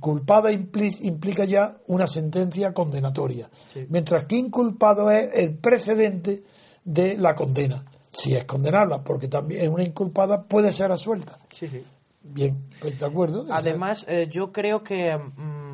Culpada impli- implica ya una sentencia condenatoria. Mientras que inculpado es el precedente de la condena. Si es condenable, porque también es una inculpada, puede ser asuelta. Sí, sí. Bien, pues, ¿de acuerdo? Además, eh, yo creo que mm,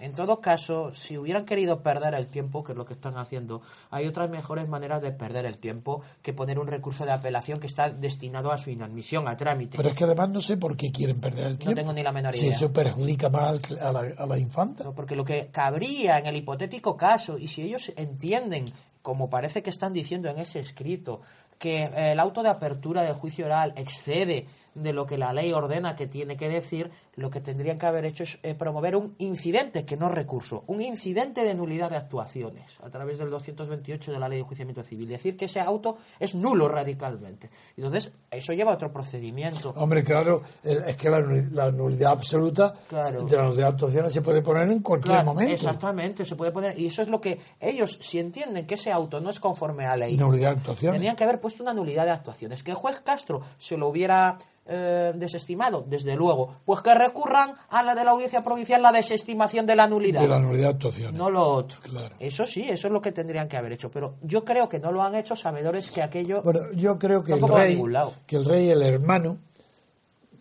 en todo caso, si hubieran querido perder el tiempo, que es lo que están haciendo, hay otras mejores maneras de perder el tiempo que poner un recurso de apelación que está destinado a su inadmisión, a trámite. Pero es que además no sé por qué quieren perder el tiempo. tengo ni la menor Si idea. eso perjudica más a la, a la infanta. No, Porque lo que cabría en el hipotético caso, y si ellos entienden, como parece que están diciendo en ese escrito, que eh, el auto de apertura del juicio oral excede de lo que la ley ordena que tiene que decir, lo que tendrían que haber hecho es eh, promover un incidente, que no recurso, un incidente de nulidad de actuaciones, a través del 228 de la ley de enjuiciamiento civil. Decir que ese auto es nulo radicalmente. Entonces, eso lleva a otro procedimiento. Hombre, claro, es que la, nul- la nulidad absoluta Claro. de la nulidad de actuaciones se puede poner en cualquier Claro, momento. Exactamente, se puede poner. Y eso es lo que ellos, si entienden que ese auto no es conforme a ley, Nulidad de actuaciones. Tenían que haber puesto una nulidad de actuaciones. Que el juez Castro se lo hubiera eh, desestimado? Desde luego. Pues que recurran a la de la audiencia provincial la desestimación de la nulidad. De la nulidad de actuaciones. No lo otro. Claro. Eso sí, eso es lo que tendrían que haber hecho. Pero yo creo que no lo han hecho sabedores que aquello. Bueno, yo creo que el rey, que el rey, el hermano,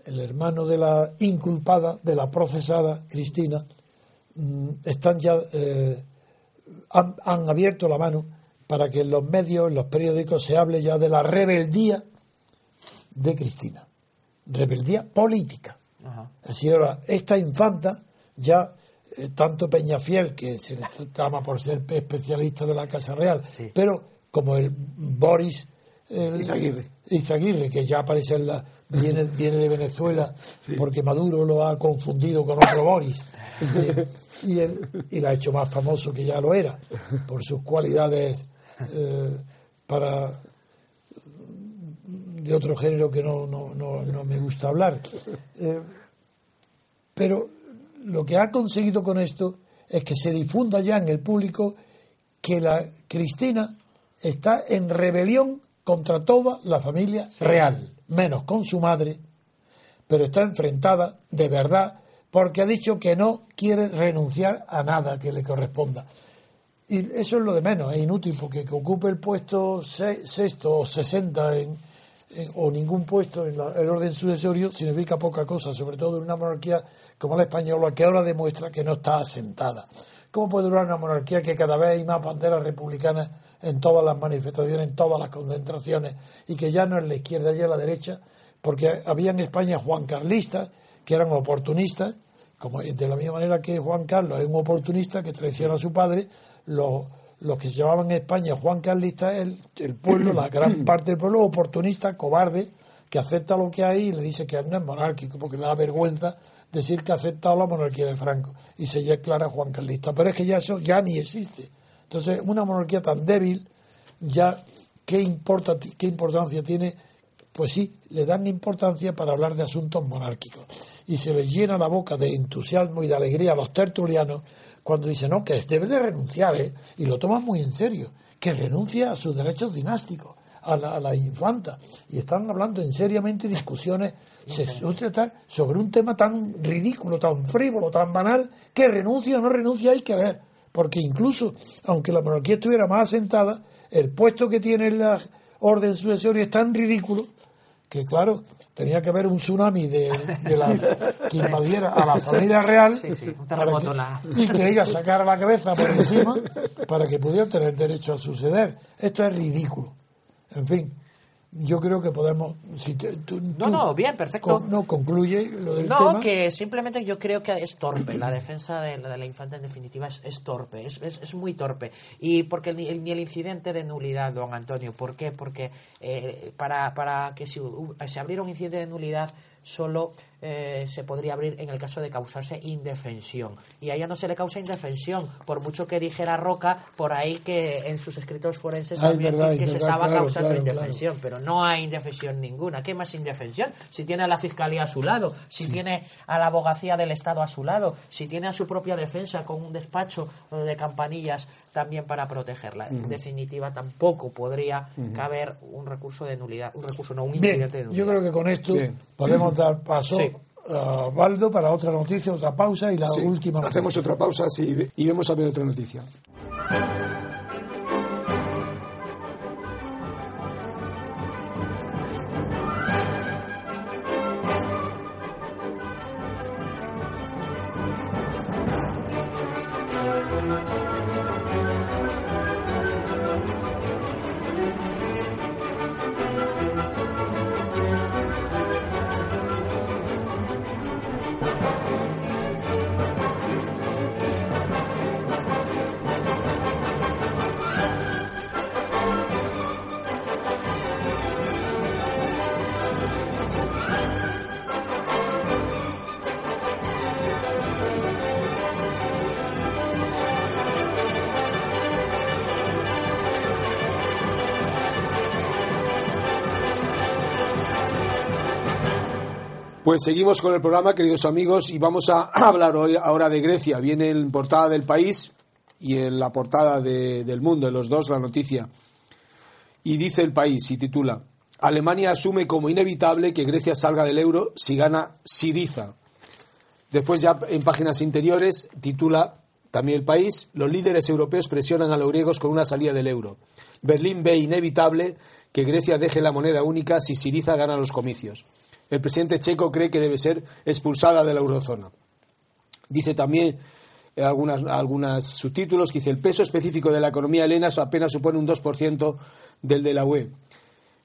el hermano de la inculpada, de la procesada Cristina, mm, están ya eh, han, han abierto la mano para que en los medios, en los periódicos se hable ya de la rebeldía de Cristina, rebeldía política. Ajá. Así ahora, esta infanta, ya eh, tanto Peñafiel, que se le llama por ser especialista de la Casa Real, Sí. pero como el Boris el- Izaguirre. Izaguirre, que ya aparece en la, viene, [laughs] viene de Venezuela, porque Maduro lo ha confundido con otro Boris. Y, [laughs] y él, y lo ha hecho más famoso que ya lo era, por sus cualidades eh, para de otro género que no, no, no, no me gusta hablar. Eh, pero lo que ha conseguido con esto es que se difunda ya en el público que la Cristina está en rebelión contra toda la familia real, menos con su madre, pero está enfrentada de verdad porque ha dicho que no quiere renunciar a nada que le corresponda. Y eso es lo de menos, es inútil, porque que ocupe el puesto se- sexto o sesenta en, en- o ningún puesto en la- el orden sucesorio significa poca cosa, sobre todo en una monarquía como la española, que ahora demuestra que no está asentada. ¿Cómo puede durar una monarquía que cada vez hay más banderas republicanas en todas las manifestaciones, en todas las concentraciones, y que ya no es la izquierda, ya es la derecha? Porque había en España Juan Carlistas, que eran oportunistas, como de la misma manera que Juan Carlos es un oportunista que traiciona a su padre, los, los que se llamaban en España Juan Carlista, el, el pueblo, la gran [clears throat] parte del pueblo oportunista, cobarde, que acepta lo que hay y le dice que no es monárquico, porque le da vergüenza decir que ha aceptado la monarquía de Franco y se declara Juan Carlista. Pero es que ya eso ya ni existe. Entonces, una monarquía tan débil, ya, ¿qué, importa, qué importancia tiene? Pues sí, le dan importancia para hablar de asuntos monárquicos. Y se les llena la boca de entusiasmo y de alegría a los tertulianos cuando dicen, no, que debe de renunciar, ¿eh? y lo toman muy en serio, que renuncia a sus derechos dinásticos, a la, a la infanta. Y están hablando en seriamente discusiones sexuales, tal, sobre un tema tan ridículo, tan frívolo, tan banal, que renuncia o no renuncia hay que ver. Porque incluso, aunque la monarquía estuviera más asentada, el puesto que tiene la orden sucesoria es tan ridículo que claro, tenía que haber un tsunami de, de la, que invadiera a la familia real Sí, que- la- y que ella sacara la cabeza por encima para que pudiera tener derecho a suceder. Esto es ridículo. En fin, yo creo que podemos... Si te- tú- No, tú no, bien, perfecto. con- no, concluye lo del No, tema. que simplemente yo creo que es torpe. La defensa de la, de la infanta, en definitiva, es, es torpe. Es, es, es muy torpe. Y porque ni el, ni el incidente de nulidad, don Antonio. ¿Por qué? Porque eh, para, para que si hu- se abriera un incidente de nulidad solo eh, se podría abrir en el caso de causarse indefensión. Y a ella no se le causa indefensión, por mucho que dijera Roca por ahí que en sus escritos forenses Ah, también verdad, que se verdad, estaba claro, causando claro, indefensión pero no hay indefensión ninguna. ¿Qué más indefensión? Si tiene a la fiscalía a su lado, si tiene a la abogacía del Estado a su lado, si tiene a su propia defensa con un despacho eh, de campanillas también para protegerla. En definitiva, tampoco podría caber un recurso de nulidad, un recurso no, un Bien, incidente de nulidad. yo creo que con esto Bien. podemos dar paso Sí. A Valdo para otra noticia, otra pausa y la Sí, última noticia. Hacemos otra pausa sí, y vemos a ver otra noticia. Pues seguimos con el programa, queridos amigos, y vamos a [clears throat] hablar hoy ahora de Grecia. Viene en portada del país y en la portada de- del mundo, en los dos, la noticia. Y dice el país, y titula, Alemania asume como inevitable que Grecia salga del euro si gana Siriza. Después ya en páginas interiores titula también el país, los líderes europeos presionan a los griegos con una salida del euro. Berlín ve inevitable que Grecia deje la moneda única si Siriza gana los comicios. El presidente checo cree que debe ser expulsada de la eurozona. Dice también eh, algunas, algunos subtítulos que dice el peso específico de la economía helena apenas supone un 2% del de la UE.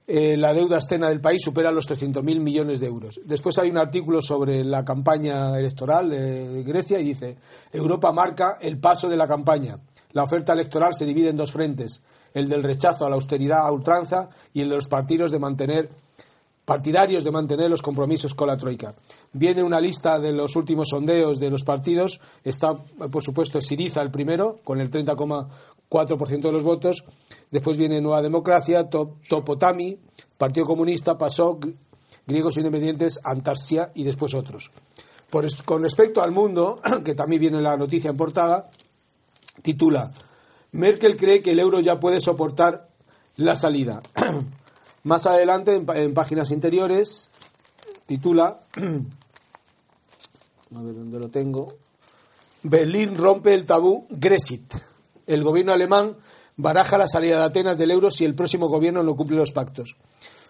Eh, la deuda externa del país supera los 300.000 millones de euros. Después hay un artículo sobre la campaña electoral de Grecia y dice Europa marca el paso de la campaña. La oferta electoral se divide en dos frentes, el del rechazo a la austeridad a ultranza y el de los partidos de mantener partidarios de mantener los compromisos con la Troika. Viene una lista de los últimos sondeos de los partidos. Está, por supuesto, Siriza el primero, con el 30,4% de los votos. Después viene Nueva Democracia, Topotami, Partido Comunista, PASOK, Griegos Independientes, Antarsia y después otros. con respecto al mundo, [clears throat] que también viene la noticia en portada, titula Merkel cree que el euro ya puede soportar la salida. [clears throat] Más adelante, en, páginas interiores, titula, [clears throat] a ver dónde lo tengo, Berlín rompe el tabú Grexit. El gobierno alemán baraja la salida de Atenas del euro si el próximo gobierno no cumple los pactos.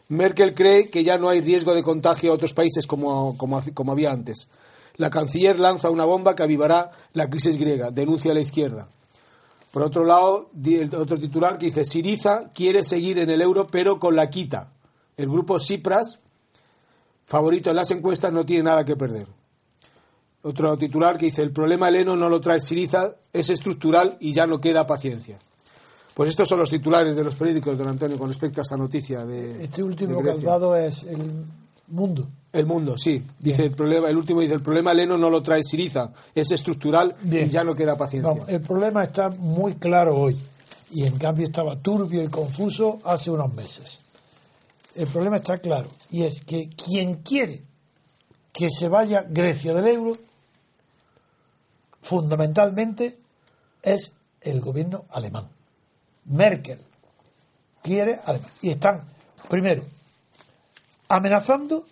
Merkel cree que ya no hay riesgo de contagio a otros países como, como, como había antes. La canciller lanza una bomba que avivará la crisis griega, denuncia a la izquierda. Por otro lado, otro titular que dice, Siriza quiere seguir en el euro pero con la quita. El grupo Cipras, favorito en las encuestas, no tiene nada que perder. Otro titular que dice, el problema heleno no lo trae Siriza, es estructural y ya no queda paciencia. Pues estos son los titulares de los periódicos, don Antonio, con respecto a esta noticia de... Este último que has dado es el mundo. El mundo, sí. Dice el problema, el último dice el problema Leno no lo trae Siriza, es estructural y ya no queda paciencia. el problema está muy claro hoy y en cambio estaba turbio y confuso hace unos meses. El problema está claro y es que quien quiere que se vaya Grecia del euro fundamentalmente es el gobierno alemán. Merkel quiere Alemania y están primero amenazando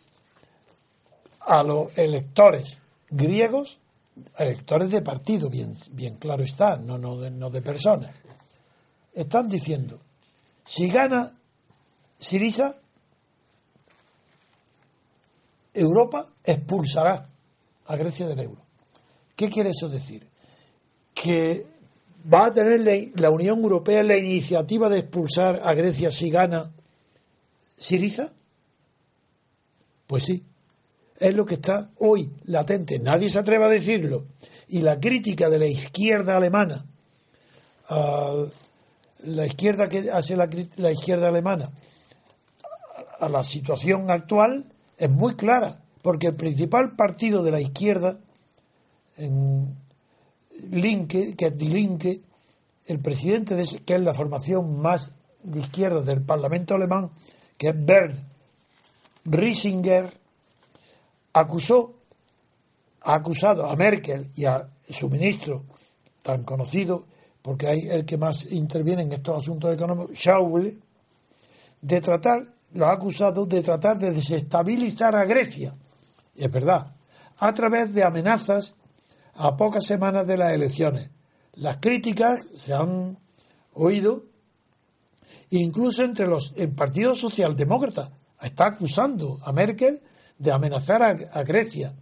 a los electores griegos, electores de partido, bien, bien claro está, no, no, de, no de personas, están diciendo, si gana Siriza, Europa expulsará a Grecia del euro. ¿Qué quiere eso decir? Que va a tener la, Unión Europea la iniciativa de expulsar a Grecia si gana Siriza. Pues sí, es lo que está hoy latente. Nadie se atreve a decirlo. Y la crítica de la izquierda alemana, la izquierda que hace la, izquierda alemana a la situación actual es muy clara, porque el principal partido de la izquierda, Linke, que es Die Linke, el presidente de que es la formación más de izquierda del Parlamento alemán, que es Bernd Riesinger, acusó, ha acusado a Merkel y a su ministro tan conocido, porque hay el que más interviene en estos asuntos económicos, Schauble, de tratar, lo ha acusado de tratar de desestabilizar a Grecia. Y es verdad, a través de amenazas a pocas semanas de las elecciones. Las críticas se han oído, incluso entre los el Partido Socialdemócrata. Está acusando a Merkel de amenazar a, Grecia.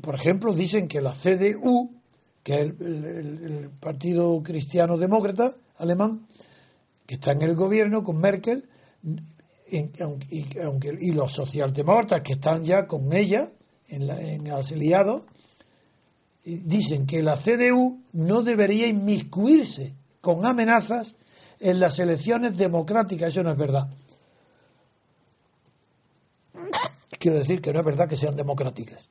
Por ejemplo, dicen que la CDU, que es el, Partido Cristiano Demócrata alemán, que está en el gobierno con Merkel, y, aunque, y los socialdemócratas que están ya con ella en, la, en dicen que la CDU no debería inmiscuirse con amenazas en las elecciones democráticas. Eso no es verdad. Quiero decir que no es verdad que sean democráticas.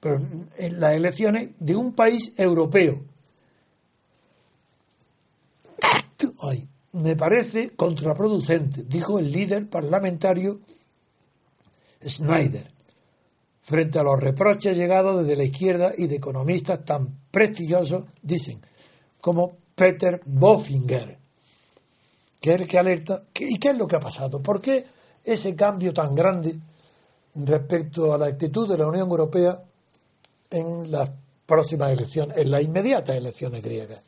Pero en las elecciones de un país europeo. me parece contraproducente, dijo el líder parlamentario Schneider, frente a los reproches llegados desde la izquierda y de economistas tan prestigiosos, dicen, como Peter Bofinger, que es el que alerta. ¿Y qué es lo que ha pasado? ¿Por qué ese cambio tan grande respecto a la actitud de la Unión Europea en las próximas elecciones, en las inmediatas elecciones griegas?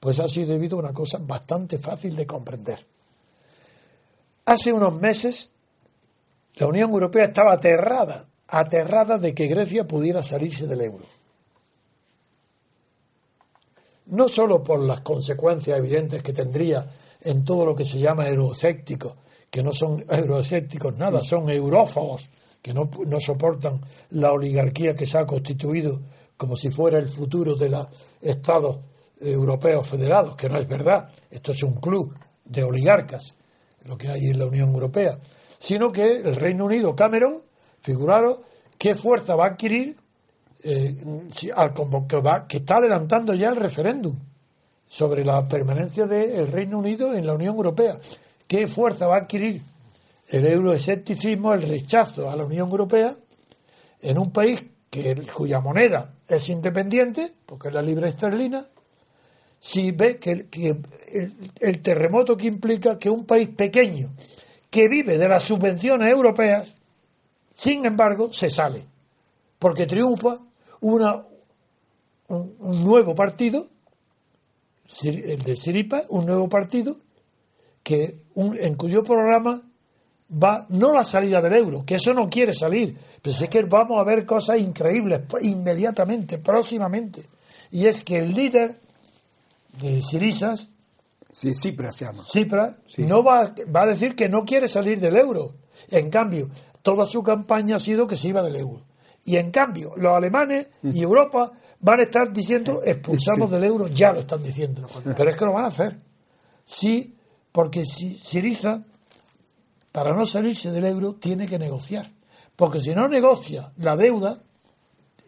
Pues ha sido debido a una cosa bastante fácil de comprender. Hace unos meses la Unión Europea estaba aterrada, aterrada de que Grecia pudiera salirse del euro. No solo por las consecuencias evidentes que tendría en todo lo que se llama eurocépticos, que no son eurocépticos nada, son eurófagos, que no, no soportan la oligarquía que se ha constituido como si fuera el futuro de los estados europeos federados, que no es verdad. Esto es un club de oligarcas, lo que hay en la Unión Europea. Sino que el Reino Unido, Cameron, figuraros qué fuerza va a adquirir eh, al que, va, que está adelantando ya el referéndum sobre la permanencia del Reino Unido en la Unión Europea. ¿Qué fuerza va a adquirir el euroescepticismo, el rechazo a la Unión Europea en un país cuya moneda es independiente, porque es la libra esterlina, si ve que, el, terremoto que implica que un país pequeño que vive de las subvenciones europeas, sin embargo, se sale, porque triunfa una, un, un nuevo partido el de Siripa, un nuevo partido que en cuyo programa va no la salida del euro, que eso no quiere salir, pero es que vamos a ver cosas increíbles inmediatamente, próximamente. Y es que el líder de Sirisas, sí, se llama. Cipra, no va, va a decir que no quiere salir del euro. En cambio, toda su campaña ha sido que se iba del euro. Y en cambio, los alemanes y Europa van a estar diciendo [laughs] expulsamos del euro, ya lo están diciendo. Pero es que lo van a hacer. Sí, porque si Siriza, para no salirse del euro, tiene que negociar. Porque si no negocia la deuda,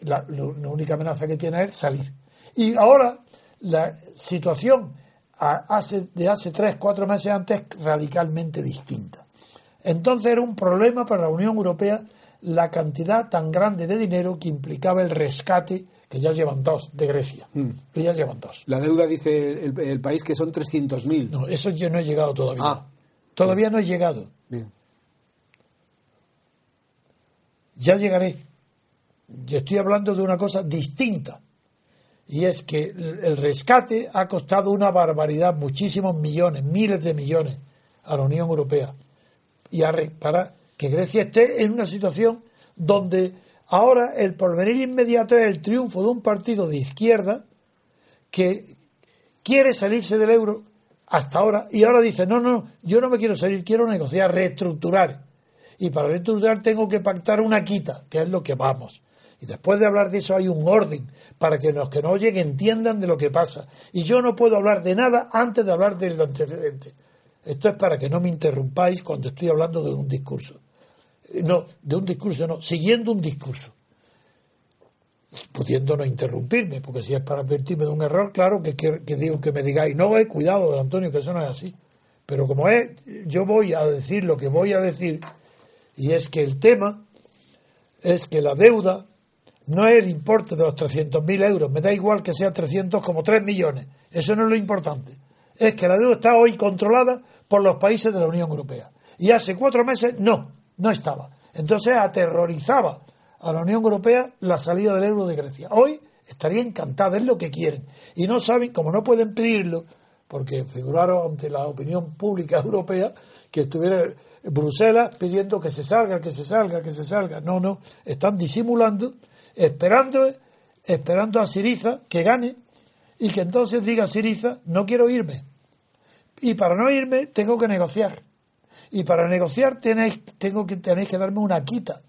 la, única amenaza que tiene es salir. Y ahora la situación hace, de hace tres, cuatro meses antes es radicalmente distinta. Entonces era un problema para la Unión Europea la cantidad tan grande de dinero que implicaba el rescate que ya llevan dos de Grecia. Mm. Que ya llevan dos. La deuda dice el, país que son 300.000. No, eso yo no he llegado todavía. Ah. Todavía no he llegado. Bien. Ya llegaré. Yo estoy hablando de una cosa distinta. Y es que el rescate ha costado una barbaridad, muchísimos millones, miles de millones a la Unión Europea. Y para que Grecia esté en una situación donde Ahora el porvenir inmediato es el triunfo de un partido de izquierda que quiere salirse del euro hasta ahora y ahora dice, no, no, yo no me quiero salir, quiero negociar, reestructurar. Y para reestructurar tengo que pactar una quita, que es lo que vamos. Y después de hablar de eso hay un orden para que los que no oyen entiendan de lo que pasa. Y yo no puedo hablar de nada antes de hablar del antecedente. Esto es para que no me interrumpáis cuando estoy hablando de un discurso no, de un discurso, no, siguiendo un discurso. Pudiendo no interrumpirme, porque si es para advertirme de un error, claro que, que, digo que me digáis, no, eh, cuidado, Antonio, que eso no es así. Pero como es, yo voy a decir lo que voy a decir, y es que el tema es que la deuda no es el importe de los 300.000 euros, me da igual que sea 300 como 3 millones, eso no es lo importante. Es que la deuda está hoy controlada por los países de la Unión Europea. Y hace cuatro meses no. No estaba. Entonces aterrorizaba a la Unión Europea la salida del euro de Grecia. Hoy estaría encantada, es lo que quieren. Y no saben, como no pueden pedirlo, porque figuraron ante la opinión pública [laughs] europea que estuviera Bruselas pidiendo que se salga, que se salga, que se salga. No, no, están disimulando, esperando, esperando a Siriza que gane y que entonces diga Siriza, no quiero irme. Y para no irme tengo que negociar. Y para negociar tenéis, tengo que, tenéis que darme una quita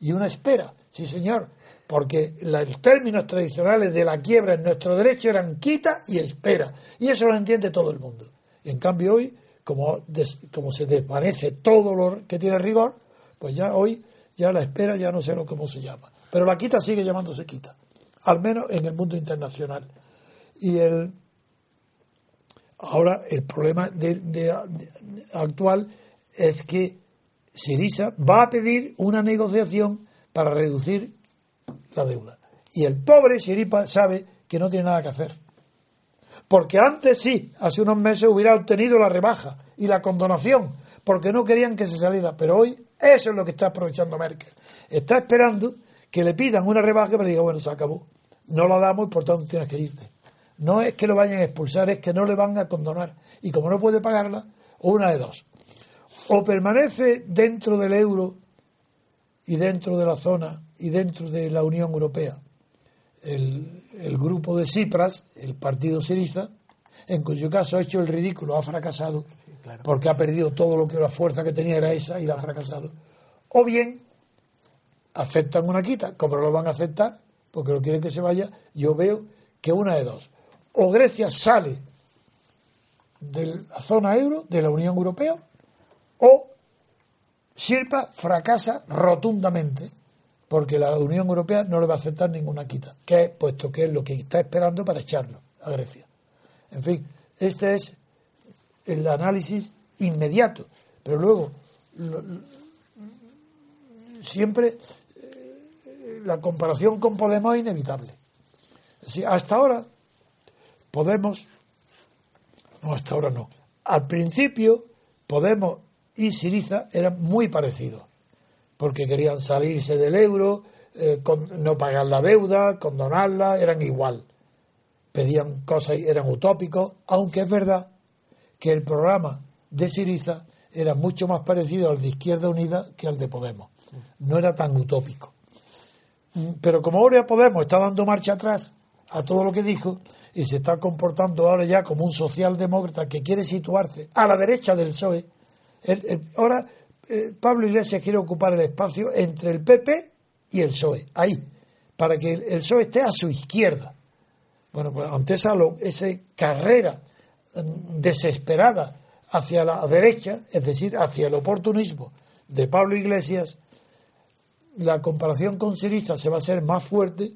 y una espera. Sí, señor, porque los términos tradicionales de la quiebra en nuestro derecho eran quita y espera. Y eso lo entiende todo el mundo. En cambio hoy, como, como se desvanece todo lo que tiene rigor, pues ya hoy ya la espera ya no sé lo cómo se llama. Pero la quita sigue llamándose quita, al menos en el mundo internacional. Y el ahora el problema actual es que Sirisa va a pedir una negociación para reducir la deuda. Y el pobre Siripa sabe que no tiene nada que hacer. Porque antes sí, hace unos meses hubiera obtenido la rebaja y la condonación, porque no querían que se saliera. Pero hoy eso es lo que está aprovechando Merkel. Está esperando que le pidan una rebaja para diga, bueno, se acabó. No la damos y por tanto tienes que irte. No es que lo vayan a expulsar, es que no le van a condonar. Y como no puede pagarla, una de dos. O permanece dentro del euro y dentro de la zona y dentro de la Unión Europea. El, el grupo de Cipras, el partido Siriza, en cuyo caso ha hecho el ridículo, ha fracasado, porque ha perdido todo lo que la fuerza que tenía era esa y la ha fracasado. O bien aceptan una quita, como no lo van a aceptar, porque no quieren que se vaya, yo veo que una de dos. O Grecia sale de la zona euro, de la Unión Europea, o Sirpa fracasa rotundamente, porque la Unión Europea no le va a aceptar ninguna quita, que puesto que es lo que está esperando para echarlo a Grecia. En fin, este es el análisis inmediato, pero luego siempre eh, la comparación con Podemos es inevitable. hasta ahora Podemos, no hasta ahora no, al principio Podemos y Siriza eran muy parecidos, porque querían salirse del euro, eh, no pagar la deuda, condonarla, eran igual. Pedían cosas, eran utópicos, aunque es verdad que el programa de Siriza era mucho más parecido al de Izquierda Unida que al de Podemos. No era tan utópico. Pero como ahora Podemos está dando marcha atrás a todo lo que dijo y se está comportando ahora ya como un socialdemócrata que quiere situarse a la derecha del PSOE, ahora eh, Pablo Iglesias quiere ocupar el espacio entre el PP y el PSOE, ahí, para que el, PSOE esté a su izquierda. Bueno, pues ante esa, esa carrera mm, desesperada hacia la derecha, es decir, hacia el oportunismo de Pablo Iglesias, la comparación con Siriza se va a hacer más fuerte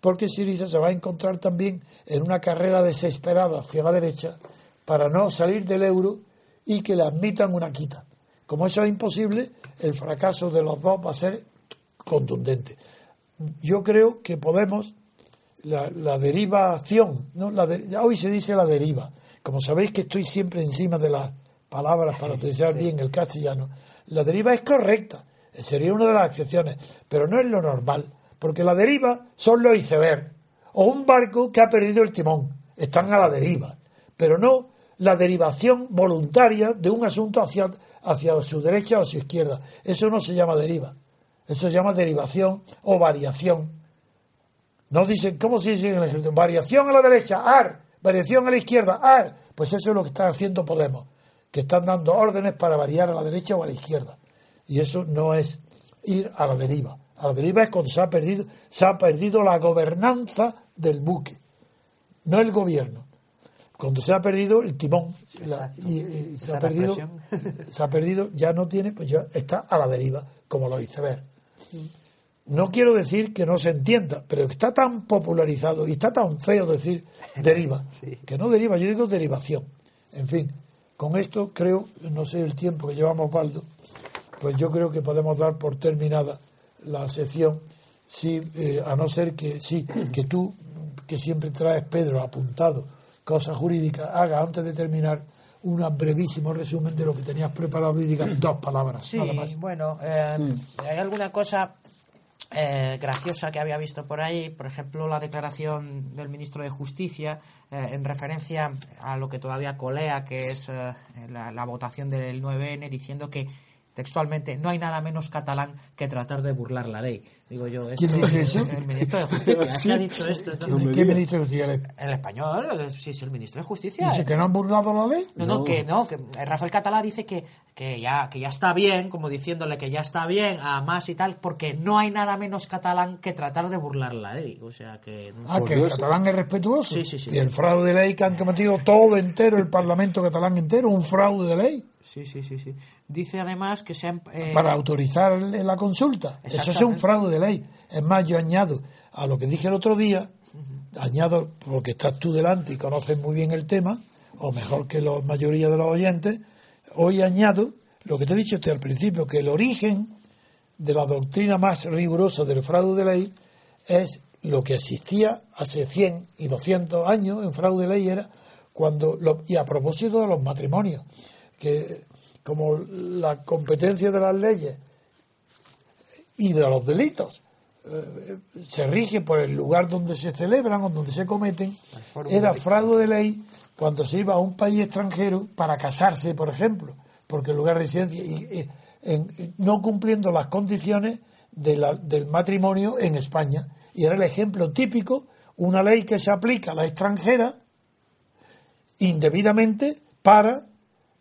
porque Siriza se va a encontrar también en una carrera desesperada hacia la derecha para no salir del euro y que le admitan una quita. Como eso es imposible, el fracaso de los dos va a ser contundente. Yo creo que podemos, la, derivación, ¿no? La hoy se dice la deriva. Como sabéis que estoy siempre encima de las palabras para utilizar bien el castellano, la deriva es correcta, sería una de las excepciones, pero no es lo normal, porque la deriva son los icebergs, o un barco que ha perdido el timón, están a la deriva, pero no la derivación voluntaria de un asunto hacia, hacia su derecha o su izquierda. Eso no se llama deriva. Eso se llama derivación o variación. No dicen, ¿cómo se dice en el ejército? Variación a la derecha, ar. Variación a la izquierda, ar. Pues eso es lo que está haciendo Podemos, que están dando órdenes para variar a la derecha o a la izquierda. Y eso no es ir a la deriva. A la deriva es cuando se ha perdido, se ha perdido la gobernanza del buque, no el gobierno cuando se ha perdido el timón y, se ha perdido [laughs] se ha perdido ya no tiene pues ya está a la deriva como lo dice ver. No quiero decir que no se entienda pero está tan popularizado y está tan feo decir [laughs] deriva que no deriva yo digo derivación. En fin con esto creo no sé el tiempo que llevamos Baldo pues yo creo que podemos dar por terminada la sección. Sí eh, a no ser que sí que tú que siempre traes Pedro apuntado cosas jurídicas, haga antes de terminar un brevísimo resumen de lo que tenías preparado y digas [clears throat] dos palabras. Sí, nada más. bueno, eh, hay alguna cosa eh, graciosa que había visto por ahí, por ejemplo, la declaración del ministro de Justicia eh, en referencia a lo que todavía colea, que es la, la, votación del 9N, diciendo que textualmente, no hay nada menos catalán que tratar de burlar la ley. Digo yo, ¿Quién dice eso? El [laughs] ministro de Justicia ¿Sí? ha dicho esto. ¿Qué ministro de Justicia? El español, sí, es el ministro de Justicia. ¿Dice que no han burlado la ley? No, no, que no, que Rafael Catalá dice que, que, ya, que ya está bien, como diciéndole que ya está bien a más y tal, porque no hay nada menos catalán que tratar de burlar la ley. O sea que... Ah, que el catalán es respetuoso. Sí, sí, sí. Y el fraude de ley que han cometido todo entero, el Parlamento catalán entero, un fraude de ley. Sí, sí, sí, sí. Dice además que se han... Eh, Para autorizar la consulta. Eso es un fraude de ley. Es más, yo añado a lo que dije el otro día, añado, porque estás tú delante y conoces muy bien el tema, o mejor que la mayoría de los oyentes, hoy añado lo que te he dicho al principio, que el origen de la doctrina más rigurosa del fraude de ley es lo que existía hace 100 y 200 años en fraude de ley era cuando lo- y a propósito de los matrimonios, que como la competencia de las leyes y de los delitos eh, se rige por el lugar donde se celebran o donde se cometen, era fraude de ley cuando se iba a un país extranjero para casarse, por ejemplo, porque el lugar de residencia, y, y- en- no cumpliendo las condiciones de la- del matrimonio en España. Y era el ejemplo típico, una ley que se aplica a la extranjera indebidamente para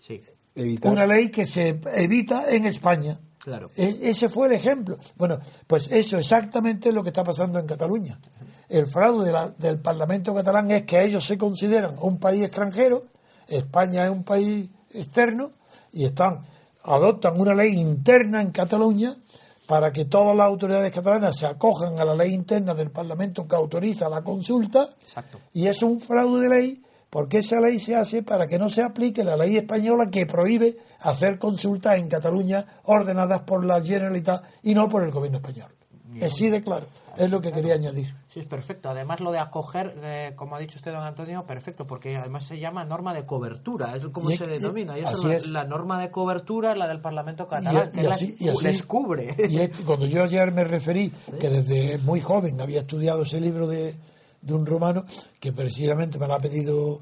Sí, Evitar. una ley que se evita en España. claro. E- ese fue el ejemplo. Bueno, pues eso exactamente es lo que está pasando en Cataluña. El fraude de la- del Parlamento catalán es que ellos se consideran un país extranjero, España es un país externo, y están adoptan una ley interna en Cataluña para que todas las autoridades catalanas se acojan a la ley interna del Parlamento que autoriza la consulta Exacto. y es un fraude de ley porque esa ley se hace para que no se aplique la ley española que prohíbe hacer consultas en Cataluña ordenadas por la Generalitat y no por el gobierno español. Así de claro, es lo que quería añadir. Sí, es perfecto. Además, lo de acoger, eh, como ha dicho usted, don Antonio, perfecto, porque además se llama norma de cobertura, es como Y- se y- denomina. Y eso así la, es. la norma de cobertura es la del Parlamento catalán, que y es la así- que y así- les cubre. Y es- cuando yo ayer me referí [laughs] que desde muy joven había estudiado ese libro de, de un romano, que precisamente me lo ha pedido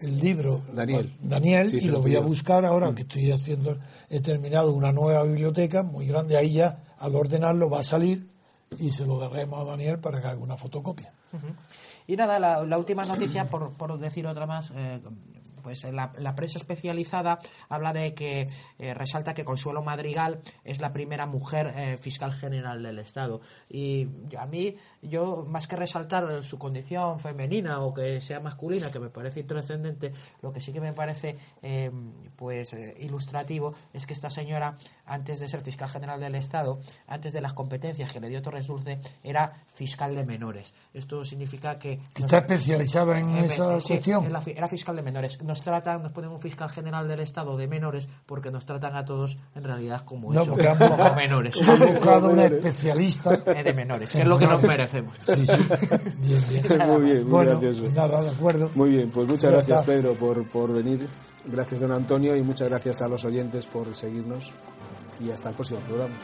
el libro Daniel. Daniel Sí, y lo lo voy a buscar ahora que estoy haciendo, he terminado una nueva biblioteca muy grande, ahí ya al ordenarlo va a salir y se lo daremos a Daniel para que haga una fotocopia. Y nada, la, la última noticia, por, por decir otra más, eh, pues eh, la, la prensa especializada habla de que eh, resalta que Consuelo Madrigal es la primera mujer eh, fiscal general del Estado. Y a mí, yo, más que resaltar su condición femenina o que sea masculina, que me parece intrascendente, lo que sí que me parece eh, pues ilustrativo es que esta señora, antes de ser fiscal general del Estado, antes de las competencias que le dio Torres Dulce, era fiscal de menores. Esto significa que... Está especializada en esa cuestión. era fiscal de menores. Nos tratan, nos ponen un fiscal general del Estado de menores porque nos tratan a todos en realidad como, No, eso, porque han como buscado, menores. han buscado una especialista. Eh, de menores, que es lo que nos merecemos. Sí, sí. Bien, bien. Muy bien, muy Bueno, gracioso. nada, de acuerdo. Muy bien, pues muchas Ya gracias está. Pedro por, por venir. Gracias don Antonio y muchas gracias a los oyentes por seguirnos. Y hasta el próximo programa.